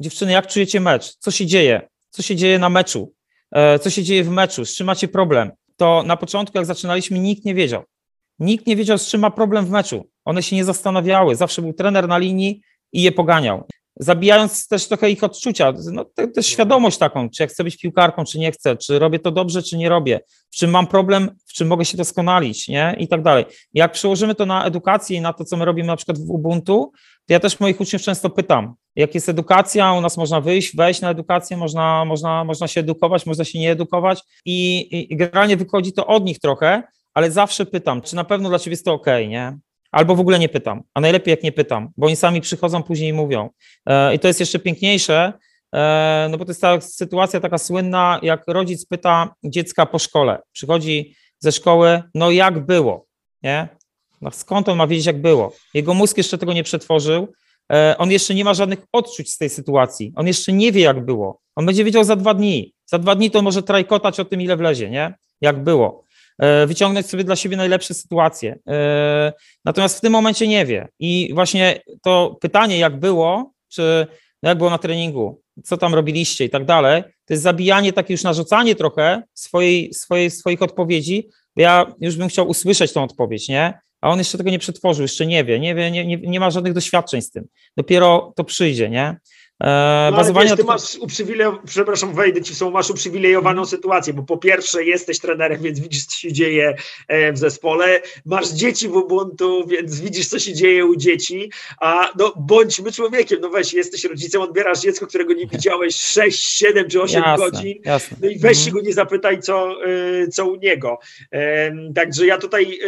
[SPEAKER 2] dziewczyny, jak czujecie mecz? Co się dzieje? Co się dzieje na meczu? E, co się dzieje w meczu? Z czym macie problem? To na początku, jak zaczynaliśmy, nikt nie wiedział. Nikt nie wiedział, z czym ma problem w meczu. One się nie zastanawiały. Zawsze był trener na linii i je poganiał. Zabijając też trochę ich odczucia, no, też świadomość taką, czy ja chcę być piłkarką, czy nie chcę, czy robię to dobrze, czy nie robię, w czym mam problem, w czym mogę się doskonalić, nie? I tak dalej. Jak przełożymy to na edukację i na to, co my robimy na przykład w Ubuntu, to ja też moich uczniów często pytam, jak jest edukacja, u nas można wyjść, wejść na edukację, można, można, można się edukować, można się nie edukować i, i, generalnie wychodzi to od nich trochę, ale zawsze pytam, czy na pewno dla ciebie jest to ok, nie? Albo w ogóle nie pytam, a najlepiej jak nie pytam, bo oni sami przychodzą później i mówią. E, I to jest jeszcze piękniejsze, e, no bo to jest ta sytuacja taka słynna, jak rodzic pyta dziecka po szkole. Przychodzi ze szkoły, no jak było, nie? No skąd on ma wiedzieć, jak było? Jego mózg jeszcze tego nie przetworzył, on jeszcze nie ma żadnych odczuć z tej sytuacji, on jeszcze nie wie, jak było. On będzie wiedział za dwa dni. Za dwa dni to może trajkotać o tym, ile wlezie, nie? Jak było. E, wyciągnąć sobie dla siebie najlepsze sytuacje. E, natomiast w tym momencie nie wie. I właśnie to pytanie, jak było, czy jak było na treningu, co tam robiliście i tak dalej, to jest zabijanie, takie już narzucanie trochę swojej, swojej, swoich odpowiedzi, ja już bym chciał usłyszeć tą odpowiedź, nie? A on jeszcze tego nie przetworzył, jeszcze nie wie, nie wie, nie, nie, nie ma żadnych doświadczeń z tym. Dopiero to przyjdzie, nie?
[SPEAKER 1] E, no, bazowanie wiesz, ty masz uprzywilejowaną, przepraszam, wejdę ci słowo, masz uprzywilejowaną hmm. sytuację, bo po pierwsze jesteś trenerem, więc widzisz, co się dzieje e, w zespole, masz dzieci w Ubuntu, więc widzisz, co się dzieje u dzieci, a no bądźmy człowiekiem, no weź, jesteś rodzicem, odbierasz dziecko, którego nie widziałeś 6, 7 czy 8 jasne, godzin, jasne. no i weź się go nie zapytaj, co, e, co u niego. Także ja tutaj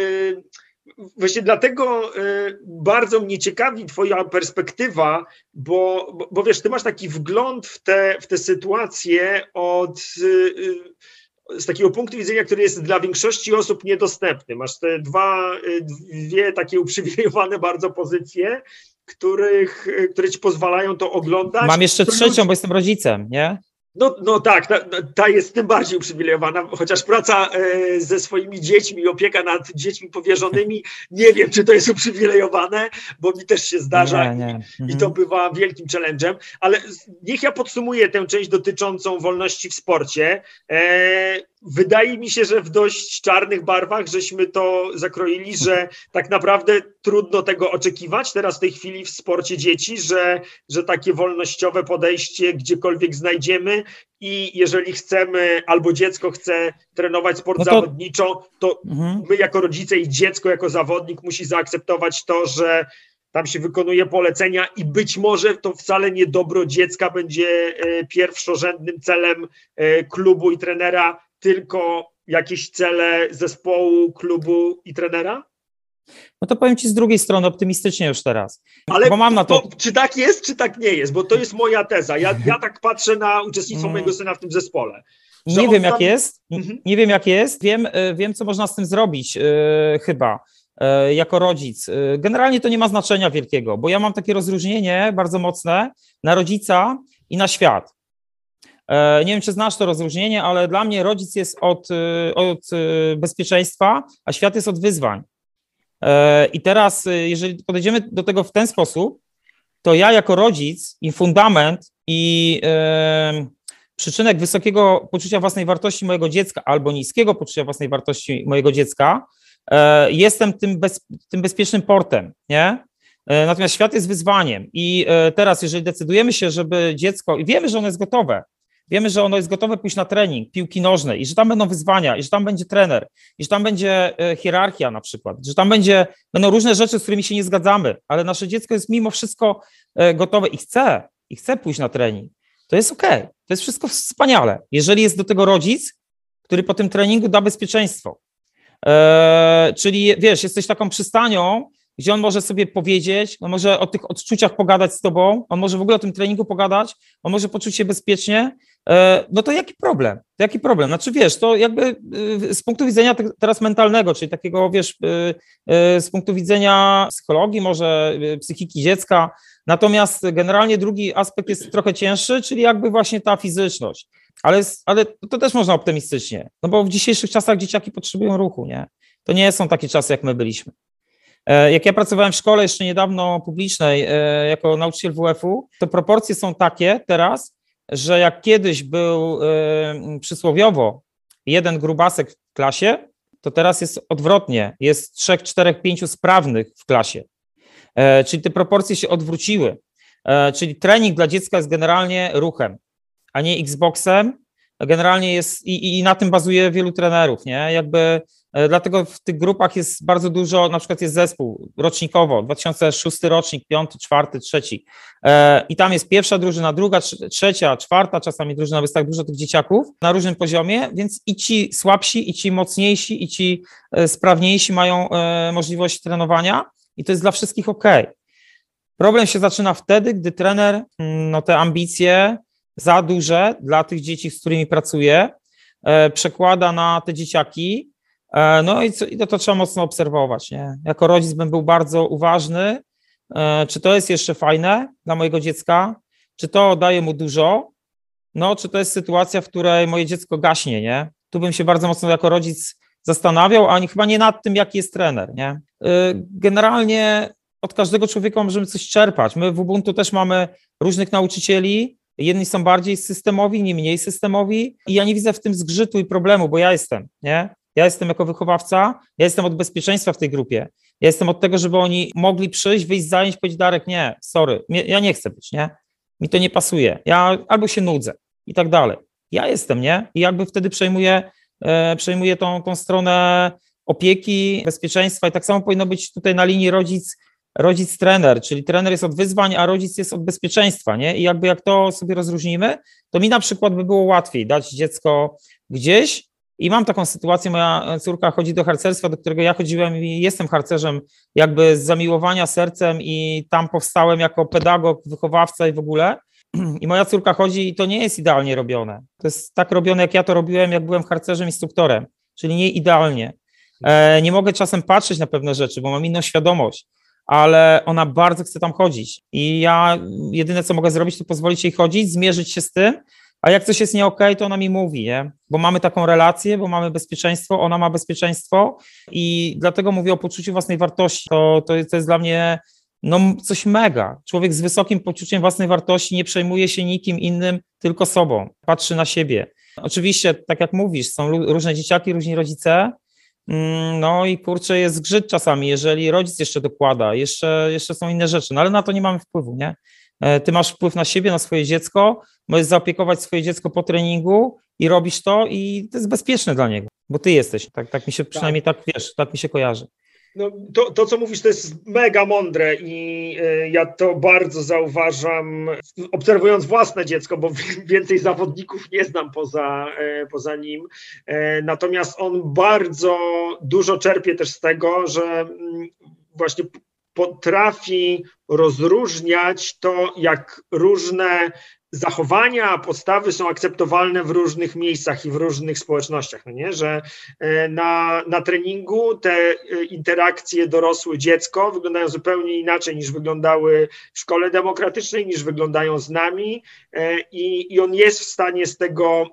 [SPEAKER 1] Właśnie dlatego y, bardzo mnie ciekawi Twoja perspektywa, bo, bo, bo wiesz, Ty masz taki wgląd w te, w te sytuacje od y, y, z takiego punktu widzenia, który jest dla większości osób niedostępny. Masz te dwa, dwie takie uprzywilejowane bardzo pozycje, których, które ci pozwalają to oglądać.
[SPEAKER 2] Mam jeszcze trzecią, bo jestem rodzicem, nie?
[SPEAKER 1] No, no tak, ta, ta, jest tym bardziej uprzywilejowana, chociaż praca e, ze swoimi dziećmi, opieka nad dziećmi powierzonymi, nie wiem, czy to jest uprzywilejowane, bo mi też się zdarza nie, nie. i to mhm. bywa wielkim challenge'em, ale niech ja podsumuję tę część dotyczącą wolności w sporcie. Wydaje mi się, że w dość czarnych barwach żeśmy to zakroili, że tak naprawdę trudno tego oczekiwać teraz w tej chwili w sporcie dzieci, że, że takie wolnościowe podejście gdziekolwiek znajdziemy i jeżeli chcemy, albo dziecko chce trenować sport no to... zawodniczo, to mhm. my jako rodzice i dziecko jako zawodnik musi zaakceptować to, że tam się wykonuje polecenia i być może to wcale nie dobro dziecka będzie e, pierwszorzędnym celem e, klubu i trenera, tylko jakieś cele zespołu, klubu i trenera?
[SPEAKER 2] No to powiem Ci z drugiej strony optymistycznie już teraz.
[SPEAKER 1] Ale bo mam na to... to... czy tak jest, czy tak nie jest? Bo to jest moja teza. Ja, ja tak patrzę na uczestnictwo mm. mojego syna w tym zespole.
[SPEAKER 2] Nie wiem, tam... jak jest. Mhm. Nie wiem, jak jest. Wiem, e, wiem, co można z tym zrobić, yy, chyba, yy, jako rodzic. Generalnie to nie ma znaczenia wielkiego, bo ja mam takie rozróżnienie bardzo mocne na rodzica i na świat. E, nie wiem, czy znasz to rozróżnienie, ale dla mnie rodzic jest od, e, od e, bezpieczeństwa, a świat jest od wyzwań. I teraz, jeżeli podejdziemy do tego w ten sposób, to ja jako rodzic i fundament i przyczynek wysokiego poczucia własnej wartości mojego dziecka albo niskiego poczucia własnej wartości mojego dziecka, jestem tym, bez, tym bezpiecznym portem, nie? Natomiast świat jest wyzwaniem i teraz, jeżeli decydujemy się, żeby dziecko, i wiemy, że ono jest gotowe, Wiemy, że ono jest gotowe pójść na trening piłki nożnej i że tam będą wyzwania, i że tam będzie trener, i że tam będzie e, hierarchia na przykład, że tam będzie, będą różne rzeczy, z którymi się nie zgadzamy, ale nasze dziecko jest mimo wszystko e, gotowe i chce, i chce pójść na trening. To jest ok, to jest wszystko wspaniale. Jeżeli jest do tego rodzic, który po tym treningu da bezpieczeństwo. Eee, czyli wiesz, jesteś taką przystanią, gdzie on może sobie powiedzieć, on może o tych odczuciach pogadać z tobą, on może w ogóle o tym treningu pogadać, on może poczuć się bezpiecznie, no to jaki problem? Jaki problem? Znaczy wiesz, to jakby e, z punktu widzenia teraz mentalnego, czyli takiego wiesz, e, z punktu widzenia psychologii, może psychiki dziecka, natomiast generalnie drugi aspekt jest trochę cięższy, czyli jakby właśnie ta fizyczność. Ale, ale to też można optymistycznie, no bo w dzisiejszych czasach dzieciaki potrzebują ruchu, nie? To nie są takie czasy, jak my byliśmy. E, jak ja pracowałem w szkole jeszcze niedawno publicznej e, jako nauczyciel WF-u, to proporcje są takie teraz, że jak kiedyś był e, przysłowiowo jeden grubasek w klasie, to teraz jest odwrotnie. Jest trzech, czterech, pięciu sprawnych w klasie. Czyli te proporcje się odwróciły. Czyli trening dla dziecka jest generalnie ruchem, a nie Xboxem. Generalnie jest i, i na tym bazuje wielu trenerów, nie? Jakby E, dlatego w tych grupach jest bardzo dużo, na przykład jest zespół rocznikowo, 2006 rocznik, piąty, czwarty, trzeci. E, I tam jest pierwsza drużyna, druga, trzecia, czwarta, czasami drużyna, jest tak dużo tych dzieciaków na różnym poziomie, więc i ci słabsi, i ci mocniejsi, i ci e, sprawniejsi mają możliwość trenowania i to jest dla wszystkich ok. Problem się zaczyna wtedy, gdy trener mm, no, te ambicje za duże dla tych dzieci, z którymi pracuje, przekłada na te dzieciaki E, no i, co, i to, to, trzeba mocno obserwować. Nie? Jako rodzic bym był bardzo uważny, e, czy to jest jeszcze fajne dla mojego dziecka, czy to daje mu dużo, no czy to jest sytuacja, w której moje dziecko gaśnie, nie? Tu bym się bardzo mocno jako rodzic zastanawiał, a chyba nie nad tym, jaki jest trener, nie? E, generalnie od każdego człowieka możemy coś czerpać. My w Ubuntu też mamy różnych nauczycieli, jedni są bardziej systemowi, inni mniej systemowi i ja nie widzę w tym zgrzytu i problemu, bo ja jestem, nie? Ja jestem jako wychowawca, ja jestem od bezpieczeństwa w tej grupie. Ja jestem od tego, żeby oni mogli przyjść, wyjść z zajęć, powiedzieć Darek, nie, sorry, ja nie chcę być, nie? mi to nie pasuje, ja albo się nudzę i tak dalej. Ja jestem, nie? I jakby wtedy przejmuję, e, przejmuję tą, tą stronę opieki, bezpieczeństwa i tak samo powinno być tutaj na linii rodzic, rodzic trener, czyli trener jest od wyzwań, a rodzic jest od bezpieczeństwa, nie? I jakby jak to sobie rozróżnimy, to mi na przykład by było łatwiej dać dziecko gdzieś, i mam taką sytuację, moja córka chodzi do harcerstwa, do którego ja chodziłem i jestem harcerzem jakby z zamiłowania sercem i tam powstałem jako pedagog, wychowawca i w ogóle. I moja córka chodzi i to nie jest idealnie robione. To jest tak robione, jak ja to robiłem, jak byłem harcerzem, instruktorem, czyli nie idealnie. E, nie mogę czasem patrzeć na pewne rzeczy, bo mam inną świadomość, ale ona bardzo chce tam chodzić. I ja jedyne, co mogę zrobić, to pozwolić jej chodzić, zmierzyć się z tym, a jak coś jest nie okay, to ona mi mówi, nie? bo mamy taką relację, bo mamy bezpieczeństwo, ona ma bezpieczeństwo i dlatego mówię o poczuciu własnej wartości. To, to, to jest dla mnie no, coś mega. Człowiek z wysokim poczuciem własnej wartości nie przejmuje się nikim innym, tylko sobą, patrzy na siebie. Oczywiście, tak jak mówisz, są różne dzieciaki, różni rodzice, no i kurczę, jest zgrzyt czasami, jeżeli rodzic jeszcze dokłada, jeszcze, jeszcze są inne rzeczy, no ale na to nie mamy wpływu, nie? E, ty masz wpływ na siebie, na swoje dziecko, możesz zaopiekować swoje dziecko po treningu i robisz to i to jest bezpieczne dla niego, bo ty jesteś. Tak, tak mi się tak. przynajmniej tak wiesz, tak mi się kojarzy.
[SPEAKER 1] No, to, to, co mówisz, to jest mega mądre i e, ja to bardzo zauważam, obserwując własne dziecko, bo więcej zawodników nie znam poza, e, poza nim. Natomiast on bardzo dużo czerpie też z tego, że mm, właśnie potrafi rozróżniać to, jak różne zachowania, postawy są akceptowalne w różnych miejscach i w różnych społecznościach, no nie? że e, na, na treningu te e, interakcje dorosły-dziecko wyglądają zupełnie inaczej niż wyglądały w szkole demokratycznej, niż wyglądają z nami e, i, i on jest w stanie z tego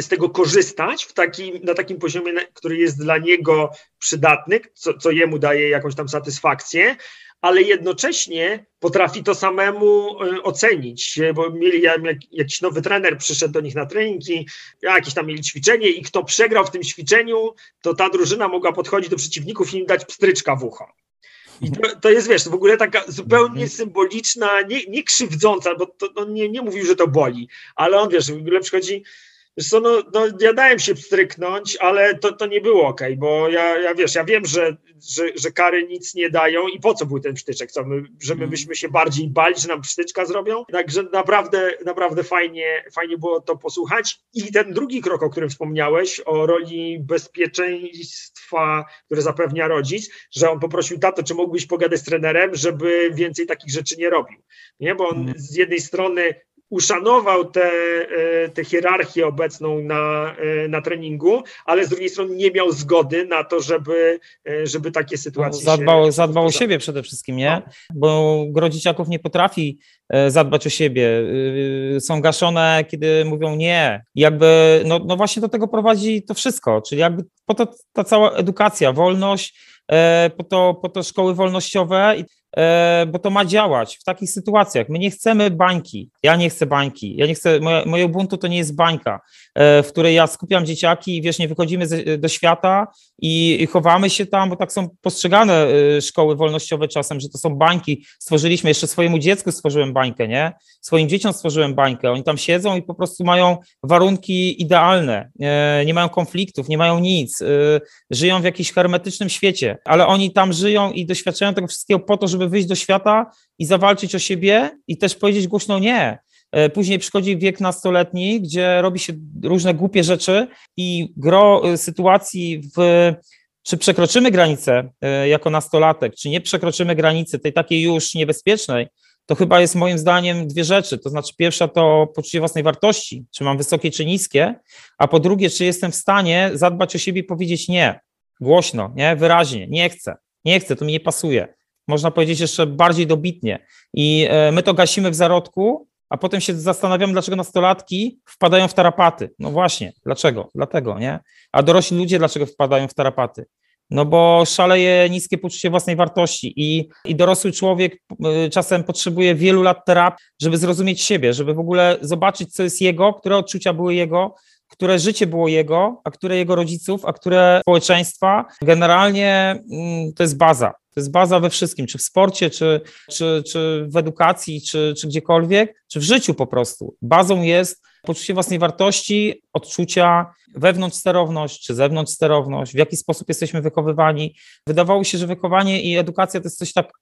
[SPEAKER 1] z tego korzystać w takim, na takim poziomie, który jest dla niego przydatny, co, co jemu daje jakąś tam satysfakcję, ale jednocześnie potrafi to samemu e, ocenić, bo mieli jakiś nowy trener, przyszedł do nich na treningi, jakieś tam mieli ćwiczenie i kto przegrał w tym ćwiczeniu, to ta drużyna mogła podchodzić do przeciwników i im dać pstryczka w ucho. I to, to, jest, wiesz, w ogóle taka zupełnie mhm. symboliczna, nie, nie krzywdząca, bo to, on nie, nie mówił, że to boli, ale on, wiesz, w ogóle przychodzi, Wiesz co, no, no ja dałem się pstryknąć, ale to, to nie było ok, bo ja, ja wiesz, ja wiem, że, że, że kary nic nie dają i po co był ten psztyczek, co my, że my mhm. byśmy się bardziej bali, że nam psztyczka zrobią, także naprawdę, naprawdę fajnie, fajnie było to posłuchać i ten drugi krok, o którym wspomniałeś, o roli bezpieczeństwa, które zapewnia rodzic, że on poprosił tato, czy mógłbyś pogadać z trenerem, żeby więcej takich rzeczy nie robił, nie, bo on mhm. z jednej strony uszanował tę te hierarchię obecną na, e, na treningu, ale z drugiej strony nie miał zgody na to, żeby, e, żeby takie sytuacje
[SPEAKER 2] no, zadbał, się... Zadbał o siebie przede wszystkim, nie? No. Bo gro dzieciaków nie potrafi e, zadbać o siebie. Są gaszone, kiedy mówią nie. Jakby, no, no właśnie do tego prowadzi to wszystko, czyli jakby po to ta cała edukacja, wolność, po to, po to szkoły wolnościowe i E, bo to ma działać w takich sytuacjach. My nie chcemy bańki. Ja nie chcę bańki. Ja nie chcę, moje, moje Ubuntu to nie jest bańka, e, w której ja skupiam dzieciaki i wiesz, nie wychodzimy do świata i, chowamy się tam, bo tak są postrzegane e, szkoły wolnościowe czasem, że to są bańki. Stworzyliśmy, jeszcze swojemu dziecku stworzyłem bańkę, nie? Swoim dzieciom stworzyłem bańkę. Oni tam siedzą i po prostu mają warunki idealne. Nie mają konfliktów, nie mają nic. Żyją w jakimś hermetycznym świecie, ale oni tam żyją i doświadczają tego wszystkiego po to, żeby wyjść do świata i zawalczyć o siebie i też powiedzieć głośno nie. E, później przychodzi wiek nastoletni, gdzie robi się różne głupie rzeczy i gro e, sytuacji w czy przekroczymy granicę e, jako nastolatek, czy nie przekroczymy granicy tej takiej już niebezpiecznej, to chyba jest moim zdaniem dwie rzeczy. To znaczy, pierwsza to poczucie własnej wartości, czy mam wysokie, czy niskie, a po drugie, czy jestem w stanie zadbać o siebie i powiedzieć nie, głośno, nie, wyraźnie, nie chcę, nie chcę, to mi nie pasuje można powiedzieć jeszcze bardziej dobitnie. I my to gasimy w zarodku, a potem się zastanawiamy, dlaczego nastolatki wpadają w tarapaty. No właśnie, dlaczego? Dlatego, nie? A dorośli ludzie dlaczego wpadają w tarapaty? No bo szaleje niskie poczucie własnej wartości i, i dorosły człowiek e, czasem potrzebuje wielu lat terapii, żeby zrozumieć siebie, żeby w ogóle zobaczyć, co jest jego, które odczucia były jego, które życie było jego, a które jego rodziców, a które społeczeństwa. Generalnie mm, to jest baza. To jest baza we wszystkim, czy w sporcie, czy, czy, czy w edukacji, czy, czy gdziekolwiek, czy w życiu po prostu. Bazą jest poczucie własnej wartości, odczucia, wewnątrz sterowność, czy zewnątrz sterowność, w jaki sposób jesteśmy wychowywani. Wydawało się, że wychowanie i edukacja to jest coś tak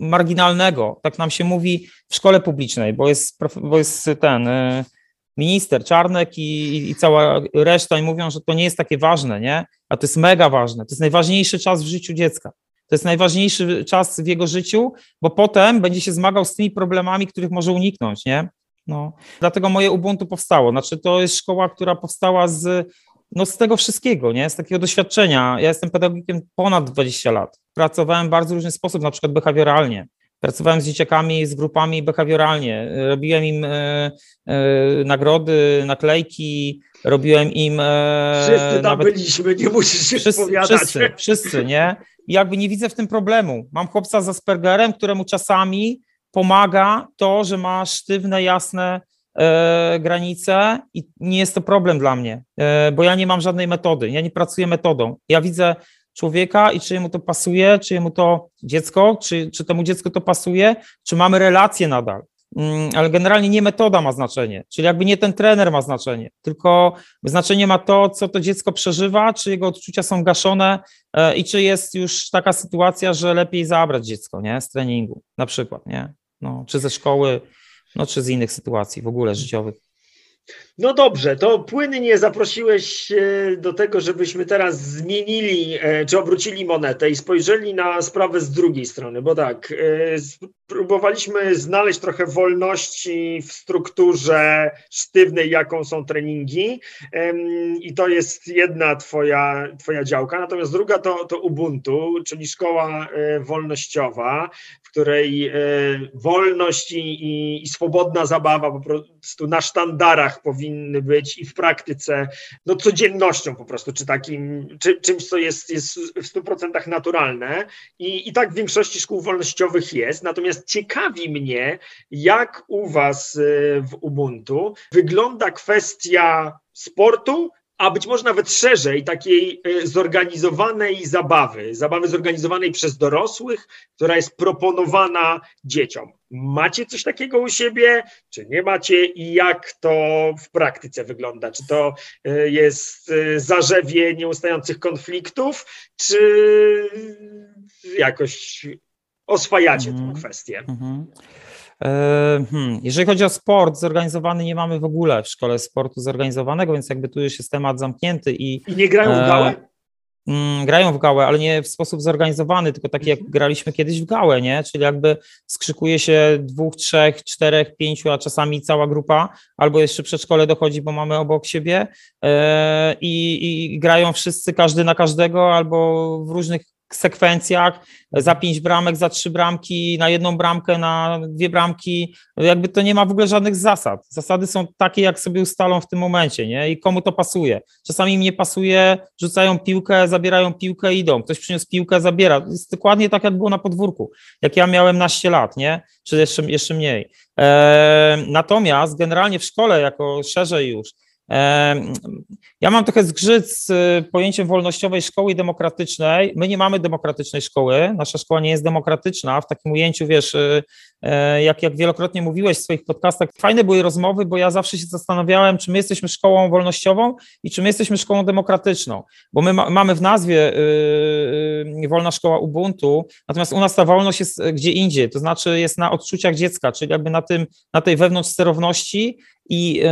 [SPEAKER 2] marginalnego, tak nam się mówi w szkole publicznej, bo jest, bo jest ten y, minister Czarnek i, i, cała reszta i mówią, że to nie jest takie ważne, nie? A to jest mega ważne. To jest najważniejszy czas w życiu dziecka. To jest najważniejszy czas w jego życiu, bo potem będzie się zmagał z tymi problemami, których może uniknąć, nie? No. Dlatego moje Ubuntu powstało. Znaczy, to jest szkoła, która powstała z, no, z tego wszystkiego, nie? z takiego doświadczenia. Ja jestem pedagogiem ponad 20 lat. Pracowałem w bardzo różny sposób, na przykład behawioralnie. Pracowałem z dzieciakami, z grupami behawioralnie. Robiłem im e, e, nagrody, naklejki, robiłem im.
[SPEAKER 1] E, wszyscy tam byliśmy, nie musisz się wszyscy,
[SPEAKER 2] Wszyscy, wszyscy, nie? I jakby nie widzę w tym problemu. Mam chłopca z Aspergerem, któremu czasami pomaga to, że ma sztywne, jasne e, granice i nie jest to problem dla mnie, e, bo ja nie mam żadnej metody, ja nie pracuję metodą. Ja widzę człowieka i czy jemu to pasuje, czy jemu to dziecko, czy, czy temu dziecku to pasuje, czy mamy relacje nadal. Mm, ale generalnie nie metoda ma znaczenie, czyli jakby nie ten trener ma znaczenie, tylko znaczenie ma to, co to dziecko przeżywa, czy jego odczucia są gaszone e, i czy jest już taka sytuacja, że lepiej zabrać dziecko, nie, z treningu na przykład, nie, no, czy ze szkoły, no, czy z innych sytuacji w ogóle życiowych.
[SPEAKER 1] No dobrze, to płynnie zaprosiłeś do tego, żebyśmy teraz zmienili, e, czy obrócili monetę i spojrzeli na sprawę z drugiej strony, bo tak, e, próbowaliśmy znaleźć trochę wolności w strukturze sztywnej, jaką są treningi i to jest jedna twoja, twoja działka, natomiast druga to, to Ubuntu, czyli szkoła e, wolnościowa, w której wolność i, i, i swobodna zabawa po prostu na sztandarach powinna powinny być i w praktyce no, codziennością po prostu, czy takim, czy, czymś, co jest, jest w 100% naturalne I, i tak w większości szkół wolnościowych jest. Natomiast ciekawi mnie, jak u Was y, w Ubuntu wygląda kwestia sportu a być może nawet szerzej, takiej e, zorganizowanej zabawy, zabawy zorganizowanej przez dorosłych, która jest proponowana dzieciom. Macie coś takiego u siebie, czy nie macie i jak to w praktyce wygląda? Czy to e, jest e, zarzewie nieustających konfliktów, czy jakoś oswajacie mm tę mhm. kwestię? Mm -hmm.
[SPEAKER 2] E, hmm, jeżeli chodzi o sport zorganizowany, nie mamy w ogóle w szkole sportu zorganizowanego, więc jakby tu już jest temat zamknięty i.
[SPEAKER 1] I nie grają w e, gałę?
[SPEAKER 2] Mm, grają w gałę, ale nie w sposób zorganizowany, tylko tak jak graliśmy kiedyś w gałę, nie? Czyli jakby skrzykuje się dwóch, trzech, czterech, pięciu, a czasami cała grupa, albo jeszcze przedszkole dochodzi, bo mamy obok siebie e, i, i grają wszyscy, każdy na każdego, albo w różnych sekwencjach, za pięć bramek, za trzy bramki, na jedną bramkę, na dwie bramki, jakby to nie ma w ogóle żadnych zasad. Zasady są takie, jak sobie ustalą w tym momencie, nie? I komu to pasuje. Czasami im nie pasuje, rzucają piłkę, zabierają piłkę i idą. Ktoś przyniósł piłkę, zabiera. Jest dokładnie tak, jak było na podwórku. Jak ja miałem naście lat, nie? Czy jeszcze, jeszcze mniej. Eee, natomiast generalnie w szkole, jako szerzej już, ja mam trochę zgrzyt z y, pojęciem wolnościowej szkoły demokratycznej. My nie mamy demokratycznej szkoły. Nasza szkoła nie jest demokratyczna w takim ujęciu, wiesz, y, e, jak, jak wielokrotnie mówiłeś w swoich podcastach. Fajne były rozmowy, bo ja zawsze się zastanawiałem, czy my jesteśmy szkołą wolnościową i czy my jesteśmy szkołą demokratyczną. Bo my ma, mamy w nazwie y, Wolna Szkoła Ubuntu, natomiast u nas ta wolność jest gdzie indziej, to znaczy jest na odczuciach dziecka, czyli jakby na, tym, na tej wewnątrz sterowności i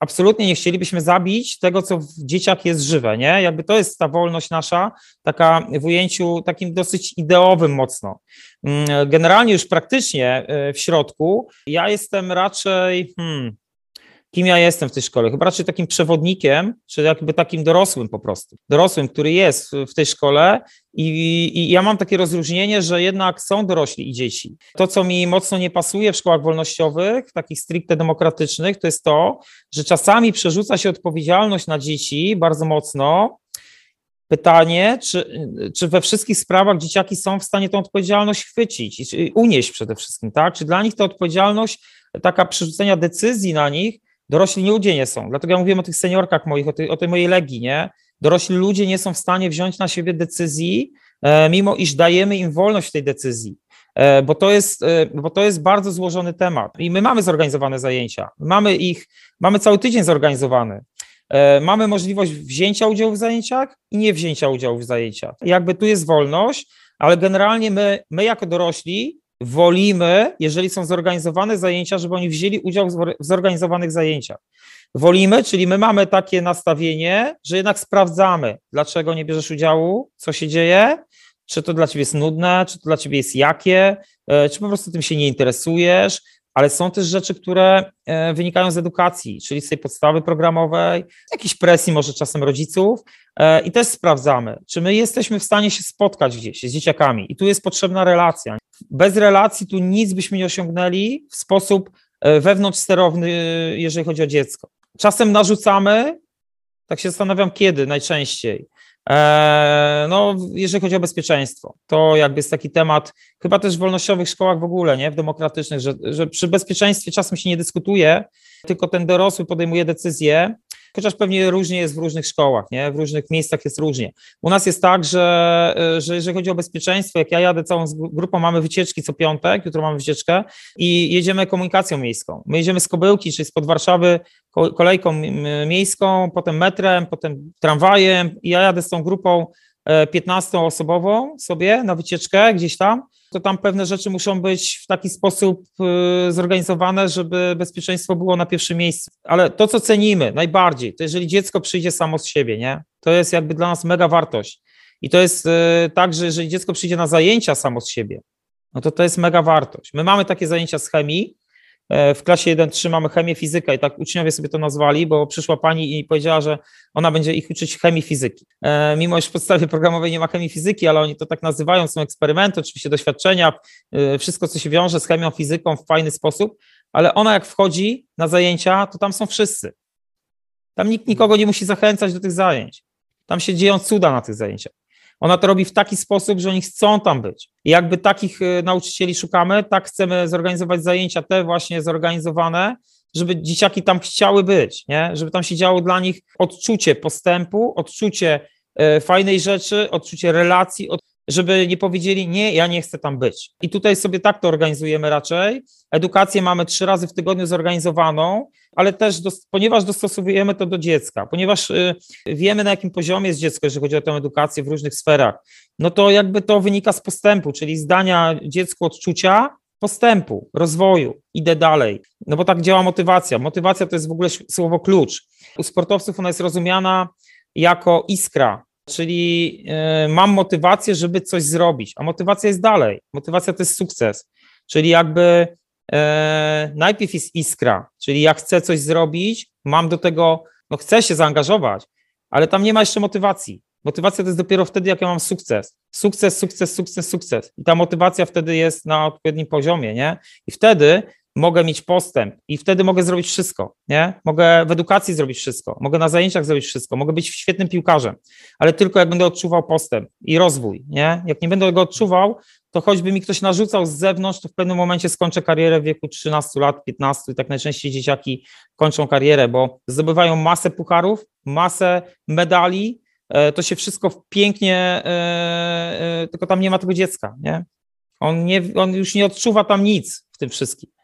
[SPEAKER 2] absolutnie nie chcielibyśmy zabić tego, co w dzieciach jest żywe, nie? Jakby to jest ta wolność nasza, taka w ujęciu takim dosyć ideowym mocno. Mm, generalnie już praktycznie e, w środku ja jestem raczej, hmm, kim ja jestem w tej szkole? Chyba raczej takim przewodnikiem, czy jakby takim dorosłym po prostu. Dorosłym, który jest w tej szkole i, i, ja mam takie rozróżnienie, że jednak są dorośli i dzieci. To, co mi mocno nie pasuje w szkołach wolnościowych, takich stricte demokratycznych, to jest to, że czasami przerzuca się odpowiedzialność na dzieci bardzo mocno. Pytanie, czy, czy we wszystkich sprawach dzieciaki są w stanie tę odpowiedzialność chwycić i unieść przede wszystkim, tak? Czy dla nich ta odpowiedzialność, taka przerzucenia decyzji na nich Dorośli ludzie nie są. Dlatego ja mówiłem o tych seniorkach moich, o tej, o tej mojej legii, nie? Dorośli ludzie nie są w stanie wziąć na siebie decyzji, e, mimo iż dajemy im wolność tej decyzji. E, bo to, jest, e, bo to jest bardzo złożony temat. I my mamy zorganizowane zajęcia. Mamy ich, mamy cały tydzień zorganizowany. Mamy możliwość wzięcia udziału w zajęciach i nie wzięcia udziału w zajęciach. Jakby tu jest wolność, ale generalnie my, my jako dorośli wolimy, jeżeli są zorganizowane zajęcia, żeby oni wzięli udział w zorganizowanych zajęciach. Wolimy, czyli my mamy takie nastawienie, że jednak sprawdzamy, dlaczego nie bierzesz udziału, co się dzieje, czy to dla ciebie jest nudne, czy to dla ciebie jest jakie, e, czy po prostu tym się nie interesujesz, ale są też rzeczy, które e, wynikają z edukacji, czyli z tej podstawy programowej, jakiejś presji może czasem rodziców e, i też sprawdzamy, czy my jesteśmy w stanie się spotkać gdzieś z dzieciakami i tu jest potrzebna relacja. Bez relacji tu nic byśmy nie osiągnęli w sposób wewnątrzsterowny, jeżeli chodzi o dziecko. Czasem narzucamy, tak się zastanawiam kiedy najczęściej, e, no, jeżeli chodzi o bezpieczeństwo, to jakby jest taki temat, chyba też w wolnościowych szkołach w ogóle, nie, w demokratycznych, że, że przy bezpieczeństwie czasem się nie dyskutuje, tylko ten dorosły podejmuje decyzję, chociaż pewnie różnie jest w różnych szkołach, nie? w różnych miejscach jest różnie. U nas jest tak, że, że jeżeli chodzi o bezpieczeństwo, jak ja jadę całą grupą, mamy wycieczki co piątek, jutro mamy wycieczkę i jedziemy komunikacją miejską. My jedziemy z Kobyłki, czyli spod Warszawy kolejką miejską, potem metrem, potem tramwajem i ja jadę z tą grupą 15-osobową e, sobie na wycieczkę gdzieś tam, to tam pewne rzeczy muszą być w taki sposób e, zorganizowane, żeby bezpieczeństwo było na pierwszym miejscu. Ale to, co cenimy najbardziej, to jeżeli dziecko przyjdzie samo z siebie, nie? To jest jakby dla nas mega wartość. I to jest e, tak, że jeżeli dziecko przyjdzie na zajęcia samo z siebie, no to to jest mega wartość. My mamy takie zajęcia z chemii, w klasie 1-3 mamy chemię, fizykę i tak uczniowie sobie to nazwali, bo przyszła pani i powiedziała, że ona będzie ich uczyć chemii, fizyki. E, mimo, że w podstawie programowej nie ma chemii, fizyki, ale oni to tak nazywają, są eksperymenty, oczywiście doświadczenia, e, wszystko, co się wiąże z chemią, fizyką w fajny sposób, ale ona jak wchodzi na zajęcia, to tam są wszyscy. Tam nikt nikogo nie musi zachęcać do tych zajęć. Tam się dzieją cuda na tych zajęciach. Ona to robi w taki sposób, że oni chcą tam być. I jakby takich y, nauczycieli szukamy, tak chcemy zorganizować zajęcia, te właśnie zorganizowane, żeby dzieciaki tam chciały być, nie? żeby tam się działo dla nich odczucie postępu, odczucie y, fajnej rzeczy, odczucie relacji, żeby nie powiedzieli, nie, ja nie chcę tam być. I tutaj sobie tak to organizujemy raczej. Edukację mamy trzy razy w tygodniu zorganizowaną, ale też, dos ponieważ dostosowujemy to do dziecka, ponieważ y, wiemy, na jakim poziomie jest dziecko, jeżeli chodzi o tę edukację w różnych sferach, no to jakby to wynika z postępu, czyli zdania dziecku odczucia, postępu, rozwoju, idę dalej. No bo tak działa motywacja. Motywacja to jest w ogóle słowo klucz. U sportowców ona jest rozumiana jako iskra, czyli y, mam motywację, żeby coś zrobić, a motywacja jest dalej. Motywacja to jest sukces, czyli jakby e, najpierw jest iskra, czyli ja chcę coś zrobić, mam do tego, no chcę się zaangażować, ale tam nie ma jeszcze motywacji. Motywacja to jest dopiero wtedy, jak ja mam sukces. Sukces, sukces, sukces, sukces. I ta motywacja wtedy jest na odpowiednim poziomie, nie? I wtedy mogę mieć postęp i wtedy mogę zrobić wszystko, nie? Mogę w edukacji zrobić wszystko, mogę na zajęciach zrobić wszystko, mogę być świetnym piłkarzem, ale tylko jak będę odczuwał postęp i rozwój, nie? Jak nie będę go odczuwał, to choćby mi ktoś narzucał z zewnątrz, to w pewnym momencie skończę karierę w wieku 13 lat, 15 i tak najczęściej dzieciaki kończą karierę, bo zdobywają masę pucharów, masę medali, e, to się wszystko pięknie, e, e, tylko tam nie ma tego dziecka, nie? On, nie, on już nie odczuwa tam nic w tym wszystkim.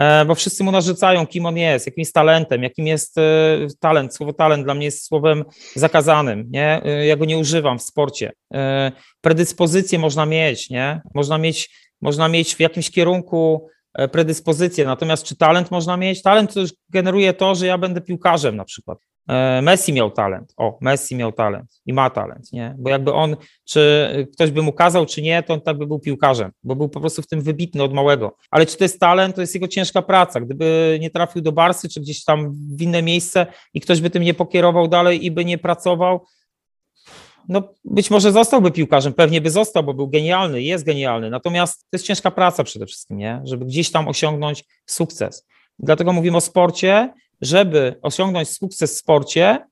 [SPEAKER 2] E, bo wszyscy mu narzucają, kim on jest, jakim jest talentem, jakim jest e, talent. Słowo talent dla mnie jest słowem zakazanym, nie? E, ja go nie używam w sporcie. Predyspozycje można mieć, nie? Można mieć, można mieć w jakimś kierunku predyspozycje, natomiast czy talent można mieć? Talent generuje to, że ja będę piłkarzem na przykład. E, Messi miał talent. O, Messi miał talent i ma talent, nie? Bo jakby on, czy ktoś by mu kazał, czy nie, to on tak by był piłkarzem, bo był po prostu w tym wybitny od małego. Ale czy to jest talent, to jest jego ciężka praca. Gdyby nie trafił do Barsy, czy gdzieś tam w inne miejsce i ktoś by tym nie pokierował dalej i by nie pracował, no być może zostałby piłkarzem, pewnie by został, bo był genialny, jest genialny. Natomiast to jest ciężka praca przede wszystkim, nie? Żeby gdzieś tam osiągnąć sukces. Dlatego mówimy o sporcie, żeby osiągnąć sukces w sporcie,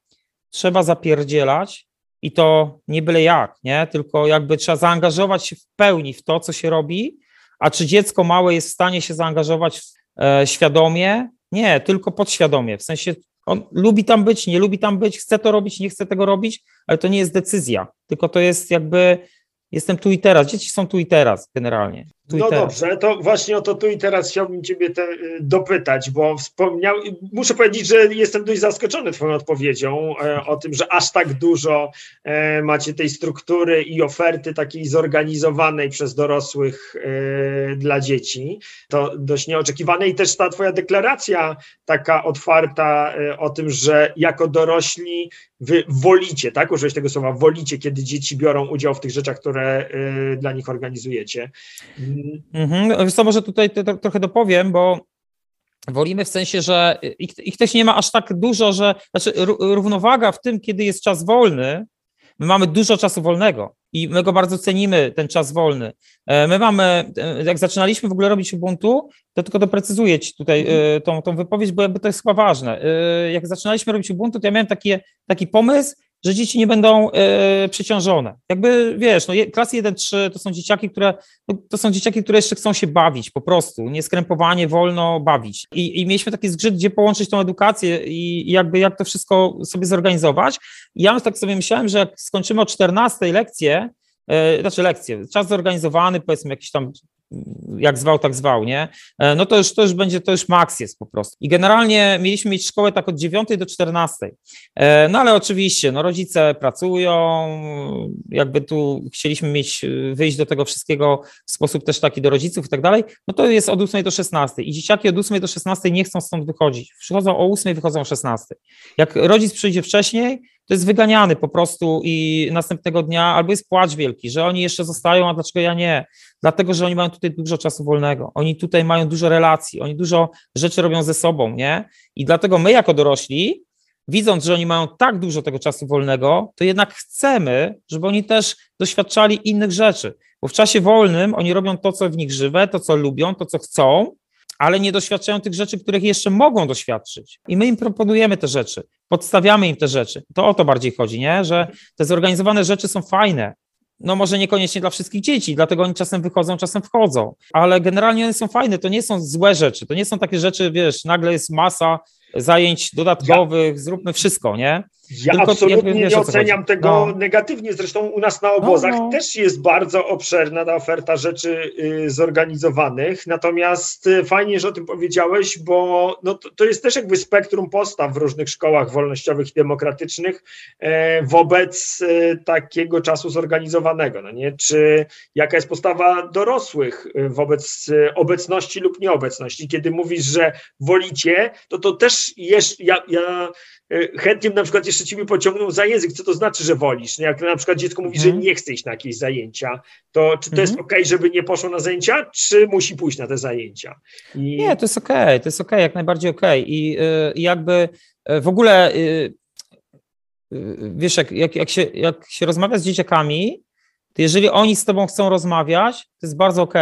[SPEAKER 2] trzeba zapierdzielać i to nie byle jak, nie? Tylko jakby trzeba zaangażować się w pełni w to, co się robi, a czy dziecko małe jest w stanie się zaangażować e, świadomie, Nie, tylko podświadomie. W sensie on lubi tam być, nie lubi tam być, chce to robić, nie chce tego robić, ale to nie jest decyzja, tylko to jest jakby jestem tu i teraz. Dzieci są tu i teraz generalnie.
[SPEAKER 1] No dobrze, to właśnie o to tu i teraz chciałbym Ciebie te, y, dopytać, bo wspomniał, muszę powiedzieć, że jestem dość zaskoczony Twoją odpowiedzią e, o tym, że aż tak dużo e, macie tej struktury i oferty takiej zorganizowanej przez dorosłych e, dla dzieci. To dość nieoczekiwane i też ta Twoja deklaracja taka otwarta e, o tym, że jako dorośli Wy wolicie, tak? Użyłeś tego słowa, wolicie, kiedy dzieci biorą udział w tych rzeczach, które y, dla nich organizujecie.
[SPEAKER 2] Mhm. Wiesz co, może tutaj to, to, trochę dopowiem, bo wolimy w sensie, że ich, ich też nie ma aż tak dużo, że znaczy równowaga w tym, kiedy jest czas wolny, my mamy dużo czasu wolnego i my go bardzo cenimy, ten czas wolny. E, my mamy, e, jak zaczynaliśmy w ogóle robić Ubuntu, to tylko doprecyzuję Ci tutaj mhm. tą, tą wypowiedź, bo to jest chyba ważne. Jak zaczynaliśmy robić Ubuntu, to ja miałem taki, taki pomysł, że dzieci nie będą y, przeciążone. Jakby wiesz, no, klasy 1-3 to są dzieciaki, które no, to są dzieciaki, które jeszcze chcą się bawić po prostu, nieskrępowanie, wolno bawić. I, I, mieliśmy taki zgrzyt, gdzie połączyć tą edukację i, i, jakby jak to wszystko sobie zorganizować. I ja tak sobie myślałem, że jak skończymy o 14 lekcję, y, znaczy lekcję, czas zorganizowany, powiedzmy jakiś tam jak zwał, tak zwał, nie? E, no to już, to już będzie, to już maks jest po prostu. I generalnie mieliśmy mieć szkołę tak od 9 do 14. E, no ale oczywiście, no rodzice pracują, jakby tu chcieliśmy mieć, wyjść do tego wszystkiego w sposób też taki do rodziców i tak dalej, no to jest od 8 do 16 i dzieciaki od 8 do 16 nie chcą stąd wychodzić. Przychodzą o 8, wychodzą o 16. Jak rodzic przyjdzie wcześniej, to jest wyganiany po prostu i następnego dnia albo jest płacz wielki, że oni jeszcze zostają, a dlaczego ja nie? Dlatego, że oni mają tutaj dużo czasu wolnego, oni tutaj mają dużo relacji, oni dużo rzeczy robią ze sobą, nie? I dlatego my jako dorośli, widząc, że oni mają tak dużo tego czasu wolnego, to jednak chcemy, żeby oni też doświadczali innych rzeczy, bo w czasie wolnym oni robią to, co w nich żywe, to, co lubią, to, co chcą, ale nie doświadczają tych rzeczy, których jeszcze mogą doświadczyć. I my im proponujemy te rzeczy, podstawiamy im te rzeczy. To o to bardziej chodzi, nie? że te zorganizowane rzeczy są fajne. No może niekoniecznie dla wszystkich dzieci, dlatego oni czasem wychodzą, czasem wchodzą, ale generalnie one są fajne, to nie są złe rzeczy, to nie są takie rzeczy, wiesz, nagle jest masa zajęć dodatkowych, zróbmy wszystko, nie?
[SPEAKER 1] Ja Tylko absolutnie wiesz, nie oceniam tego no. negatywnie. Zresztą u nas na obozach no, no. też jest bardzo obszerna ta oferta rzeczy y, zorganizowanych. Natomiast y, fajnie, że o tym powiedziałeś, bo no, to, to, jest też jakby spektrum postaw w różnych szkołach wolnościowych i demokratycznych e, wobec e, takiego czasu zorganizowanego. No nie? Czy jaka jest postawa dorosłych y, wobec obecności lub nieobecności? Kiedy mówisz, że wolicie, to to też jest. Ja, ja chętnie na przykład jeszcze ciebie pociągnął za język, co to znaczy, że wolisz. Jak na przykład dziecko mówi, że mhm. nie chce iść na jakieś zajęcia, to czy to jest mhm. ok, żeby nie poszło na zajęcia, czy musi pójść na te zajęcia?
[SPEAKER 2] I... Nie, to jest ok, to jest ok, jak najbardziej ok. I, yy, jakby yy, w ogóle yy, wiesz, jak, jak, jak, się, jak się rozmawia z dzieciakami, to jeżeli oni z tobą chcą rozmawiać, to jest bardzo ok.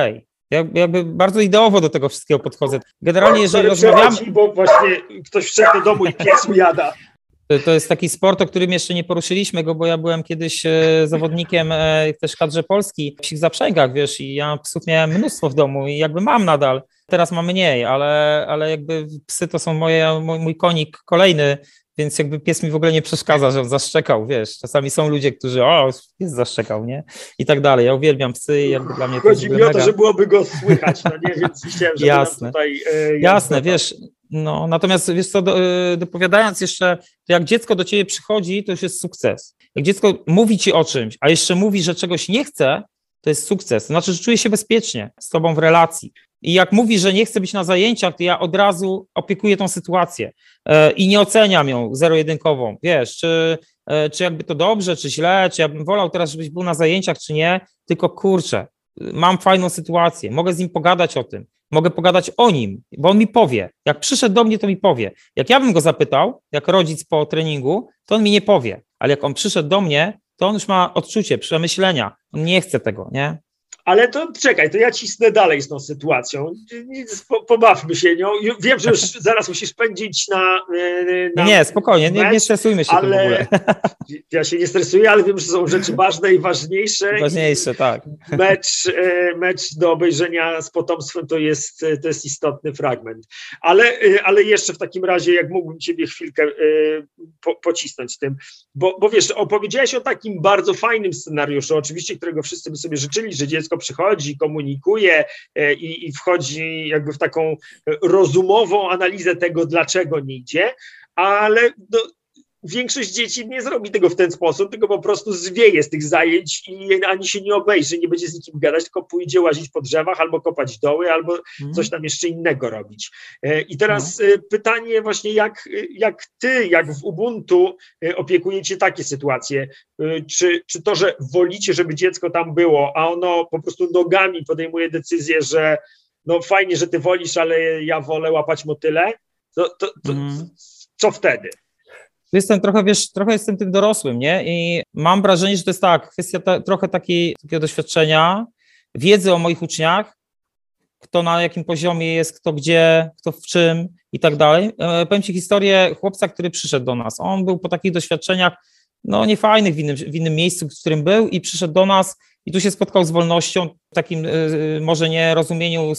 [SPEAKER 2] Ja jakby bardzo ideowo do tego wszystkiego podchodzę. Generalnie, jeżeli rozmawiamy...
[SPEAKER 1] Bo właśnie ktoś wszedł do domu i pies jada.
[SPEAKER 2] To jest taki sport, o którym jeszcze nie poruszyliśmy go, bo ja byłem kiedyś e, zawodnikiem e, też w kadrze Polski w psich zaprzęgach, wiesz, i ja psów miałem mnóstwo w domu i jakby mam nadal. Teraz mam mniej, ale, ale jakby psy to są moje, mój, mój konik kolejny więc jakby pies mi w ogóle nie przeszkadza, że on zaszczekał, wiesz. Czasami są ludzie, którzy, o, pies zaszczekał, nie? I tak dalej. Ja uwielbiam psy i jakby dla mnie
[SPEAKER 1] to Chodzi mi o to, że byłoby go słychać, no nie? Więc chciałem, żeby
[SPEAKER 2] Jasne. tutaj... E, Jasne, wiesz, no, natomiast wiesz co, do, e, dopowiadając jeszcze, to jak dziecko do ciebie przychodzi, to już jest sukces. Jak dziecko mówi ci o czymś, a jeszcze mówi, że czegoś nie chce, to jest sukces. To znaczy, że czuje się bezpiecznie z tobą w relacji. I jak mówi, że nie chce być na zajęciach, to ja od razu opiekuję tą sytuację e, i nie oceniam ją zero-jedynkową. Wiesz, czy, e, czy jakby to dobrze, czy źle, czy ja bym wolał teraz, żebyś był na zajęciach, czy nie, tylko kurczę, mam fajną sytuację, mogę z nim pogadać o tym, mogę pogadać o nim, bo on mi powie. Jak przyszedł do mnie, to mi powie. Jak ja bym go zapytał, jak rodzic po treningu, to on mi nie powie, ale jak on przyszedł do mnie, to on już ma odczucie, przemyślenia, on nie chce tego, nie?
[SPEAKER 1] Ale to czekaj, to ja cisnę dalej z tą sytuacją. Pobawmy się nią. Wiem, że już zaraz musisz pędzić na.
[SPEAKER 2] E, na nie, spokojnie, nie, nie stresujmy się ale, w ogóle.
[SPEAKER 1] Ja się nie stresuję, ale wiem, że są rzeczy ważne i ważniejsze.
[SPEAKER 2] Ważniejsze, tak.
[SPEAKER 1] Mecz, e, mecz do obejrzenia z potomstwem to jest, to jest istotny fragment. Ale, e, ale jeszcze w takim razie, jak mógłbym Ciebie chwilkę po, pocisnąć tym, bo, bo wiesz, opowiedziałeś o takim bardzo fajnym scenariuszu, oczywiście, którego wszyscy by sobie życzyli, że dziecko przychodzi, komunikuje e, i, i wchodzi jakby w taką rozumową analizę tego, dlaczego nie idzie, ale no, większość dzieci nie zrobi tego w ten sposób, tylko po prostu zwieje z tych zajęć i ani się nie obejrzy, nie będzie z nikim gadać, tylko pójdzie łazić po drzewach albo kopać doły, albo mm. coś tam jeszcze innego robić. E, I teraz no. pytanie właśnie, jak, jak ty, jak w Ubuntu e, opiekujecie takie sytuacje? Czy, czy to, że wolicie, żeby dziecko tam było, a ono po prostu nogami podejmuje decyzję, że no fajnie, że ty wolisz, ale ja wolę łapać motyle, to, to, to mm. co wtedy?
[SPEAKER 2] Jestem trochę, wiesz, trochę jestem tym dorosłym, nie? I mam wrażenie, że to jest tak, kwestia ta, trochę takiej, takiego doświadczenia, wiedzy o moich uczniach, kto na jakim poziomie jest, kto gdzie, kto w czym i tak dalej. E, powiem Ci historię chłopca, który przyszedł do nas. On był po takich doświadczeniach, no niefajnych w innym, w innym miejscu, w którym był i przyszedł do nas i tu się spotkał z wolnością, takim y, y, może nie rozumieniu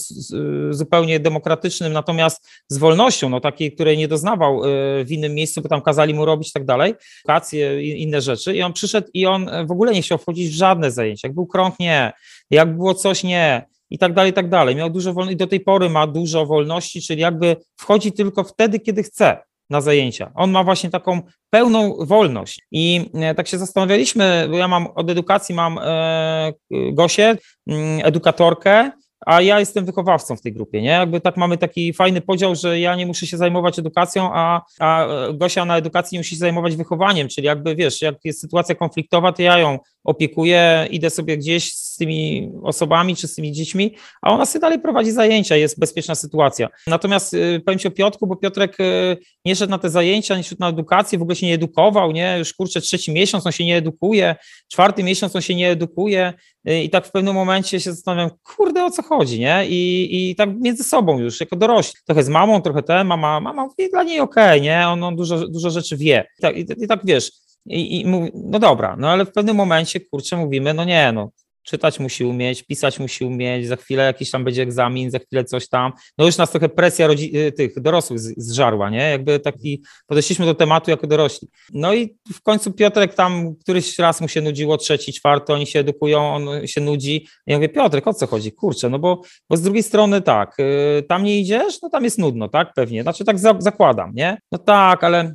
[SPEAKER 2] zupełnie demokratycznym, natomiast z wolnością, no takiej, której nie doznawał y, w innym miejscu, bo tam kazali mu robić tak dalej, edukację i inne rzeczy. I on przyszedł i on w ogóle nie chciał wchodzić w żadne zajęcia. Jak był krąg, nie. Jak było coś, nie. I tak dalej, i tak dalej. Miał dużo wolności, do tej pory ma dużo wolności, czyli jakby wchodzi tylko wtedy, kiedy chce na zajęcia. On ma właśnie taką pełną wolność. I e, tak się zastanawialiśmy, bo ja mam od edukacji mam e, Gosię, mm, edukatorkę, a ja jestem wychowawcą w tej grupie, nie? Jakby tak mamy taki fajny podział, że ja nie muszę się zajmować edukacją, a, a Gosia na edukacji nie musi się zajmować wychowaniem, czyli jakby wiesz, jak jest sytuacja konfliktowa, to ja ją opiekuję, idę sobie gdzieś z tymi osobami czy z tymi dziećmi, a ona sobie dalej prowadzi zajęcia, jest bezpieczna sytuacja. Natomiast y, powiem Ci o Piotrku, bo Piotrek y, nie szedł na te zajęcia, nie szedł na edukację, w ogóle się nie edukował, nie? Już kurczę, trzeci miesiąc on się nie edukuje, czwarty miesiąc on się nie edukuje y, i tak w pewnym momencie się zastanawiam, kurde, o co chodzi, nie? I, i tak między sobą już, jako dorośli. Trochę z mamą, trochę ten, mama, mama dla niej okej, okay, nie? On, on dużo, dużo rzeczy wie. I tak, i, i tak wiesz, i, i mówi, no dobra, no ale w pewnym momencie, kurczę, mówimy, no nie, no czytać musi umieć, pisać musi umieć, za chwilę jakiś tam będzie egzamin, za chwilę coś tam. No już nas trochę presja rodzi- y, tych dorosłych zżarła, nie? Jakby taki, podeszliśmy do tematu jako dorośli. No i w końcu Piotrek tam któryś raz mu się nudziło, trzeci, czwarty, oni się edukują, on się nudzi. Ja mówię, Piotrek, o co chodzi? Kurczę, no bo, bo z drugiej strony tak, y, tam nie idziesz, no tam jest nudno, tak? Pewnie, znaczy tak za- zakładam, nie? No tak, ale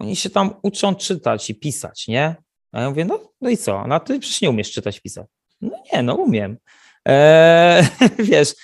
[SPEAKER 2] oni się tam uczą czytać i pisać, nie? A ja mówię, no, no i co? No ty przecież nie umiesz czytać, pisać. No nie, no umiem. Eee, wiesz,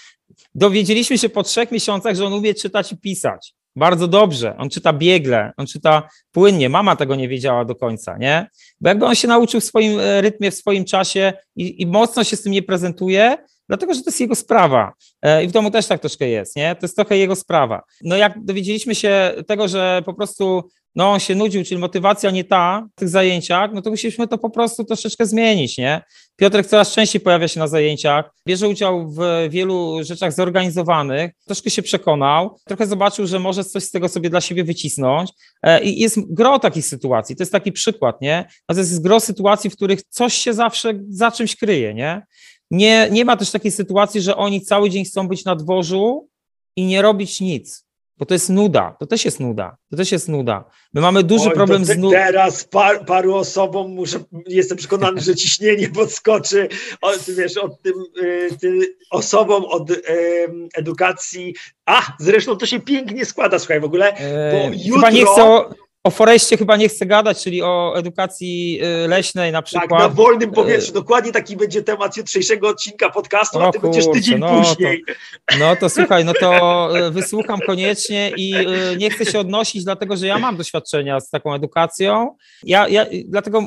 [SPEAKER 2] dowiedzieliśmy się po trzech miesiącach, że on umie czytać i pisać. Bardzo dobrze. On czyta biegle, on czyta płynnie. Mama tego nie wiedziała do końca, nie? Bo jakby on się nauczył w swoim e, rytmie, w swoim czasie i, i mocno się z tym nie prezentuje, dlatego że to jest jego sprawa. E, I w domu też tak troszkę jest, nie? To jest trochę jego sprawa. No jak dowiedzieliśmy się tego, że po prostu no on się nudził, czyli motywacja nie ta w tych zajęciach, no to musieliśmy to po prostu troszeczkę zmienić, nie? Piotrek coraz częściej pojawia się na zajęciach, bierze udział w wielu rzeczach zorganizowanych, troszkę się przekonał, trochę zobaczył, że może coś z tego sobie dla siebie wycisnąć e, i jest gro takich sytuacji, to jest taki przykład, nie? To jest gro sytuacji, w których coś się zawsze za czymś kryje, nie? Nie, nie ma też takiej sytuacji, że oni cały dzień chcą być na dworzu i nie robić nic bo to jest nuda, to też jest nuda, to też jest nuda. My mamy duży Oj, problem te, z nudą.
[SPEAKER 1] Teraz par, paru osobom muszę, jestem przekonany, że ciśnienie podskoczy, o, wiesz, od tym y, osobom od y, edukacji. A, zresztą to się pięknie składa, słuchaj, w ogóle, bo eee, jutro...
[SPEAKER 2] Chyba nie chcę, o Foreście chyba nie chcę gadać, czyli o edukacji y, leśnej na przykład. Tak,
[SPEAKER 1] na wolnym powietrzu. Dokładnie taki będzie temat jutrzejszego odcinka podcastu, a ty kurczę, będziesz tydzień no później.
[SPEAKER 2] To, no to słuchaj, no to y, wysłucham koniecznie i y, nie chcę się odnosić, dlatego że ja mam doświadczenia z taką edukacją. Ja, ja dlatego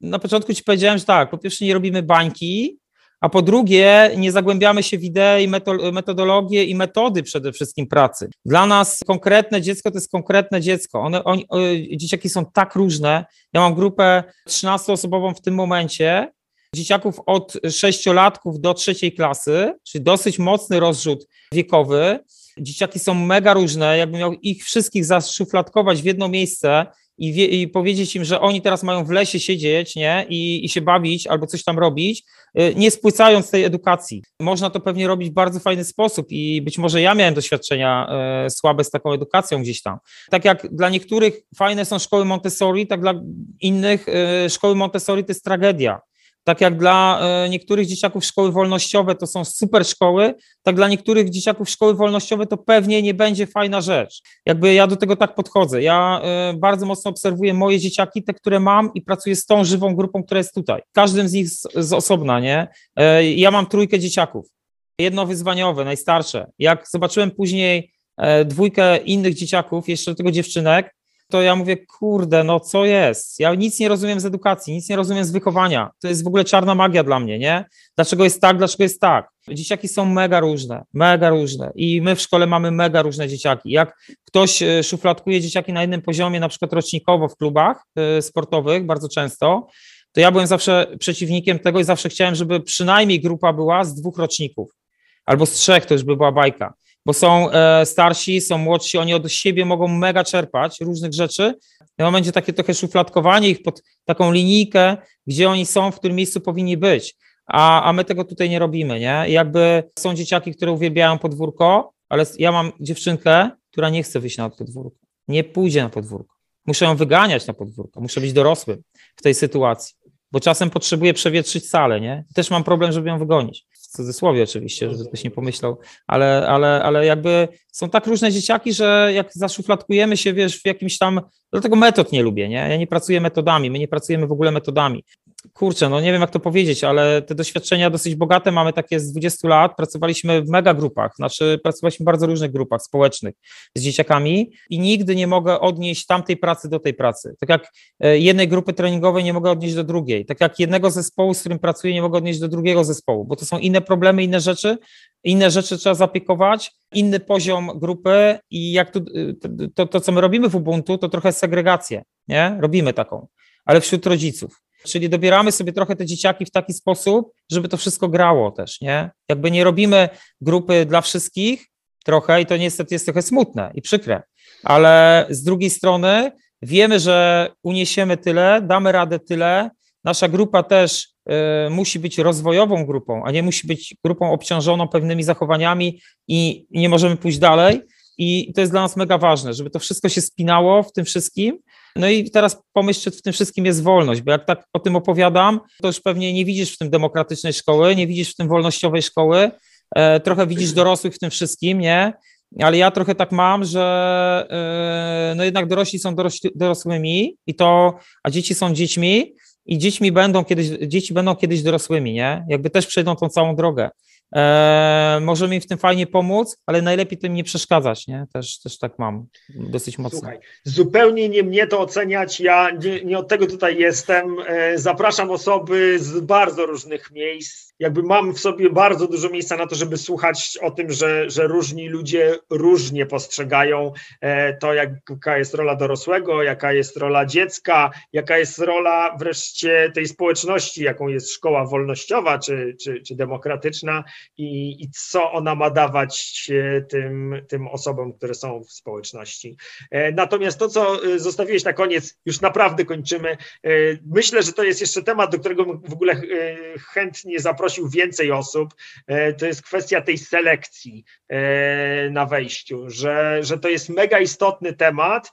[SPEAKER 2] na początku ci powiedziałem, że tak, po pierwsze nie robimy bańki, a po drugie nie zagłębiamy się w idee, metodologię i metody przede wszystkim pracy. Dla nas konkretne dziecko to jest konkretne dziecko. One, oni, dzieciaki są tak różne. Ja mam grupę 13-osobową w tym momencie dzieciaków od sześciolatków do trzeciej klasy, czyli dosyć mocny rozrzut wiekowy. Dzieciaki są mega różne, jakbym miał ich wszystkich zaszufladkować w jedno miejsce i, wie, i, powiedzieć im, że oni teraz mają w lesie siedzieć nie? I, i się bawić albo coś tam robić, y, nie spłycając tej edukacji. Można to pewnie robić w bardzo fajny sposób i być może ja miałem doświadczenia e, słabe z taką edukacją gdzieś tam. Tak jak dla niektórych fajne są szkoły Montessori, tak dla innych e, szkoły Montessori to jest tragedia. Tak jak dla e, niektórych dzieciaków szkoły wolnościowe to są super szkoły, tak dla niektórych dzieciaków szkoły wolnościowe to pewnie nie będzie fajna rzecz. Jakby ja do tego tak podchodzę. Ja e, bardzo mocno obserwuję moje dzieciaki, te, które mam i pracuję z tą żywą grupą, która jest tutaj. Każdym z nich z, z osobna, nie? E, ja mam trójkę dzieciaków. Jedno wyzwaniowe, najstarsze. Jak zobaczyłem później dwójkę innych dzieciaków, jeszcze do tego dziewczynek, to ja mówię, kurde, no co jest? Ja nic nie rozumiem z edukacji, nic nie rozumiem z wychowania. To jest w ogóle czarna magia dla mnie, nie? Dlaczego jest tak, dlaczego jest tak? Dzieciaki są mega różne, mega różne i my w szkole mamy mega różne dzieciaki. Jak ktoś e, szufladkuje dzieciaki na jednym poziomie, na przykład rocznikowo w klubach e, sportowych, bardzo często, to ja byłem zawsze przeciwnikiem tego i zawsze chciałem, żeby przynajmniej grupa była z dwóch roczników albo z trzech, to już by była bajka bo są e, starsi, są młodsi, oni od siebie mogą mega czerpać różnych rzeczy. No będzie takie trochę szufladkowanie ich pod taką linijkę, gdzie oni są, w którym miejscu powinni być. A, a my tego tutaj nie robimy, nie? Jakby są dzieciaki, które uwielbiają podwórko, ale ja mam dziewczynkę, która nie chce wyjść na podwórko. Nie pójdzie na podwórko. Muszę ją wyganiać na podwórko. Muszę być dorosłym w tej sytuacji, bo czasem potrzebuję przewietrzyć salę, nie? Też mam problem, żeby ją wygonić cudzysłowie oczywiście, żeby ktoś nie pomyślał, ale, ale, ale jakby są tak różne dzieciaki, że jak zaszufladkujemy się, wiesz, w jakimś tam, dlatego metod nie lubię, nie? Ja nie pracuję metodami, my nie pracujemy w ogóle metodami kurczę, no nie wiem jak to powiedzieć, ale te doświadczenia dosyć bogate mamy takie z 20 lat. Pracowaliśmy w mega grupach, znaczy pracowaliśmy w bardzo różnych grupach społecznych z dzieciakami i nigdy nie mogę odnieść tamtej pracy do tej pracy. Tak jak e, jednej grupy treningowej nie mogę odnieść do drugiej. Tak jak jednego zespołu, z którym pracuję, nie mogę odnieść do drugiego zespołu, bo to są inne problemy, inne rzeczy, inne rzeczy trzeba zapiekować, inny poziom grupy i jak tu, to, to, to co my robimy w Ubuntu, to trochę segregację, nie? Robimy taką, ale wśród rodziców. Czyli dobieramy sobie trochę te dzieciaki w taki sposób, żeby to wszystko grało też, nie? Jakby nie robimy grupy dla wszystkich trochę i to niestety jest trochę smutne i przykre, ale z drugiej strony wiemy, że uniesiemy tyle, damy radę tyle, nasza grupa też y, musi być rozwojową grupą, a nie musi być grupą obciążoną pewnymi zachowaniami i nie możemy pójść dalej. I to jest dla nas mega ważne, żeby to wszystko się spinało w tym wszystkim, no i teraz pomyśl, czy w tym wszystkim jest wolność, bo jak tak o tym opowiadam, to już pewnie nie widzisz w tym demokratycznej szkoły, nie widzisz w tym wolnościowej szkoły, e, trochę widzisz dorosłych w tym wszystkim, nie? Ale ja trochę tak mam, że e, no jednak dorośli są dorośli, dorosłymi i to, a dzieci są dziećmi i dziećmi będą kiedyś, dzieci będą kiedyś dorosłymi, nie? Jakby też przejdą tą całą drogę. E, możemy im w tym fajnie pomóc, ale najlepiej tym nie przeszkadzać, nie? Też, też tak mam dosyć mocno. Słuchaj,
[SPEAKER 1] zupełnie nie mnie to oceniać, ja nie, nie od tego tutaj jestem. E, zapraszam osoby z bardzo różnych miejsc. Jakby mam w sobie bardzo dużo miejsca na to, żeby słuchać o tym, że, że różni ludzie różnie postrzegają e, to, jaka jest rola dorosłego, jaka jest rola dziecka, jaka jest rola wreszcie tej społeczności, jaką jest szkoła wolnościowa czy, czy, czy demokratyczna i, i co ona ma dawać e, tym, tym osobom, które są w społeczności. E, natomiast to, co e, zostawiłeś na koniec, już naprawdę kończymy. Myślę, że to jest jeszcze temat, do którego w ogóle chętnie zaprosił więcej osób. To jest kwestia tej selekcji na wejściu, że, że to jest mega istotny temat,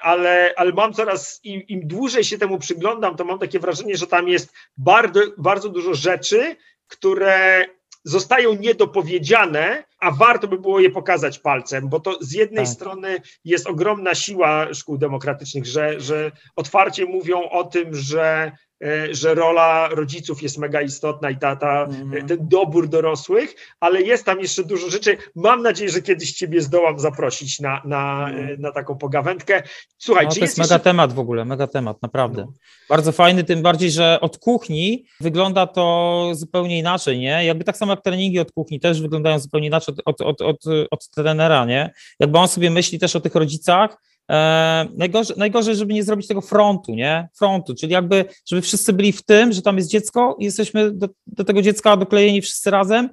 [SPEAKER 1] ale, ale mam coraz, im, im dłużej się temu przyglądam, to mam takie wrażenie, że tam jest bardzo, bardzo dużo rzeczy, które zostają niedopowiedziane, a warto by było je pokazać palcem, bo to z jednej tak. strony jest ogromna siła szkół demokratycznych, że, że otwarcie mówią o tym, że że rola rodziców jest mega istotna i ta, ta, mm. ten dobór dorosłych, ale jest tam jeszcze dużo rzeczy. Mam nadzieję, że kiedyś Ciebie zdołam zaprosić na, na, mm. na taką pogawędkę.
[SPEAKER 2] Słuchaj, no, to jest, jest mega temat w ogóle, mega temat, naprawdę. No. Bardzo fajny, tym bardziej, że od kuchni wygląda to zupełnie inaczej, nie? Jakby tak samo jak treningi od kuchni też wyglądają zupełnie inaczej od, od, od, od, od trenera, nie? Jakby on sobie myśli też o tych rodzicach, E, najgorzej, najgorzej, żeby nie zrobić tego frontu, nie? Frontu, czyli jakby, żeby wszyscy byli w tym, że tam jest dziecko i jesteśmy do, do tego dziecka doklejeni wszyscy razem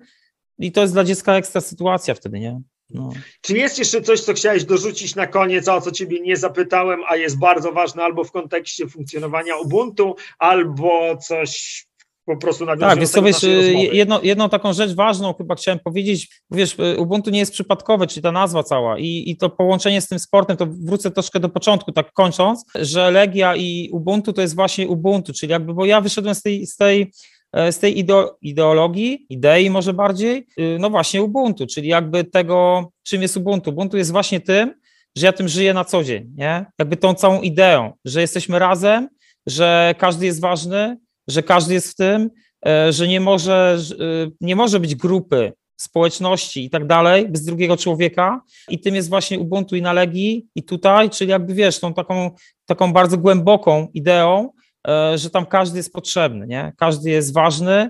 [SPEAKER 2] i to jest dla dziecka ekstra sytuacja wtedy, nie?
[SPEAKER 1] No. Czy jest jeszcze coś, co chciałeś dorzucić na koniec, a o co ciebie nie zapytałem, a jest bardzo ważne albo w kontekście funkcjonowania Ubuntu, albo coś po prostu
[SPEAKER 2] Tak, wiesz, wiesz jedno, jedną taką rzecz ważną chyba chciałem powiedzieć, wiesz, Ubuntu nie jest przypadkowe, czyli ta nazwa cała. I, i to połączenie z tym sportem, to wrócę troszkę do początku, tak kończąc, że Legia i Ubuntu to jest właśnie Ubuntu, czyli jakby, bo ja wyszedłem z tej, z tej e, z tej ideologii, idei może bardziej, y, no właśnie Ubuntu, czyli jakby tego, czym jest Ubuntu. Ubuntu jest właśnie tym, że ja tym żyję na co dzień, nie? Jakby tą całą ideą, że jesteśmy razem, że każdy jest ważny, że każdy jest w tym, e, że nie może, e, nie może być grupy, społeczności i tak dalej bez drugiego człowieka i tym jest właśnie Ubuntu i na Legii i tutaj, czyli jakby wiesz, tą taką, taką bardzo głęboką ideą, e, że tam każdy jest potrzebny, nie? Każdy jest ważny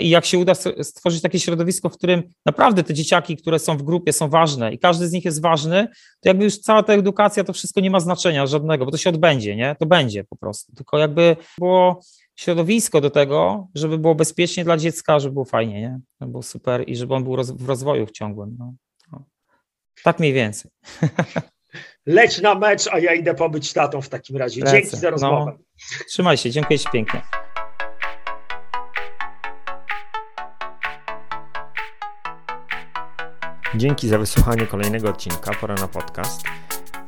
[SPEAKER 2] i jak się uda stworzyć takie środowisko, w którym naprawdę te dzieciaki, które są w grupie są ważne i każdy z nich jest ważny, to jakby już cała ta edukacja, to wszystko nie ma znaczenia żadnego, bo to się odbędzie, nie? To będzie po prostu, tylko jakby było środowisko do tego, żeby było bezpiecznie dla dziecka, żeby było fajnie, nie? Żeby było super i żeby on był w rozwoju w ciągłym. No. no. Tak mniej więcej.
[SPEAKER 1] Leć na mecz, a ja idę pobyć tatą w takim razie. Lecę. Dzięki za no. rozmowę. No.
[SPEAKER 2] Trzymaj się, dziękuję Ci pięknie.
[SPEAKER 3] Dzięki za wysłuchanie kolejnego odcinka Pora na podcast.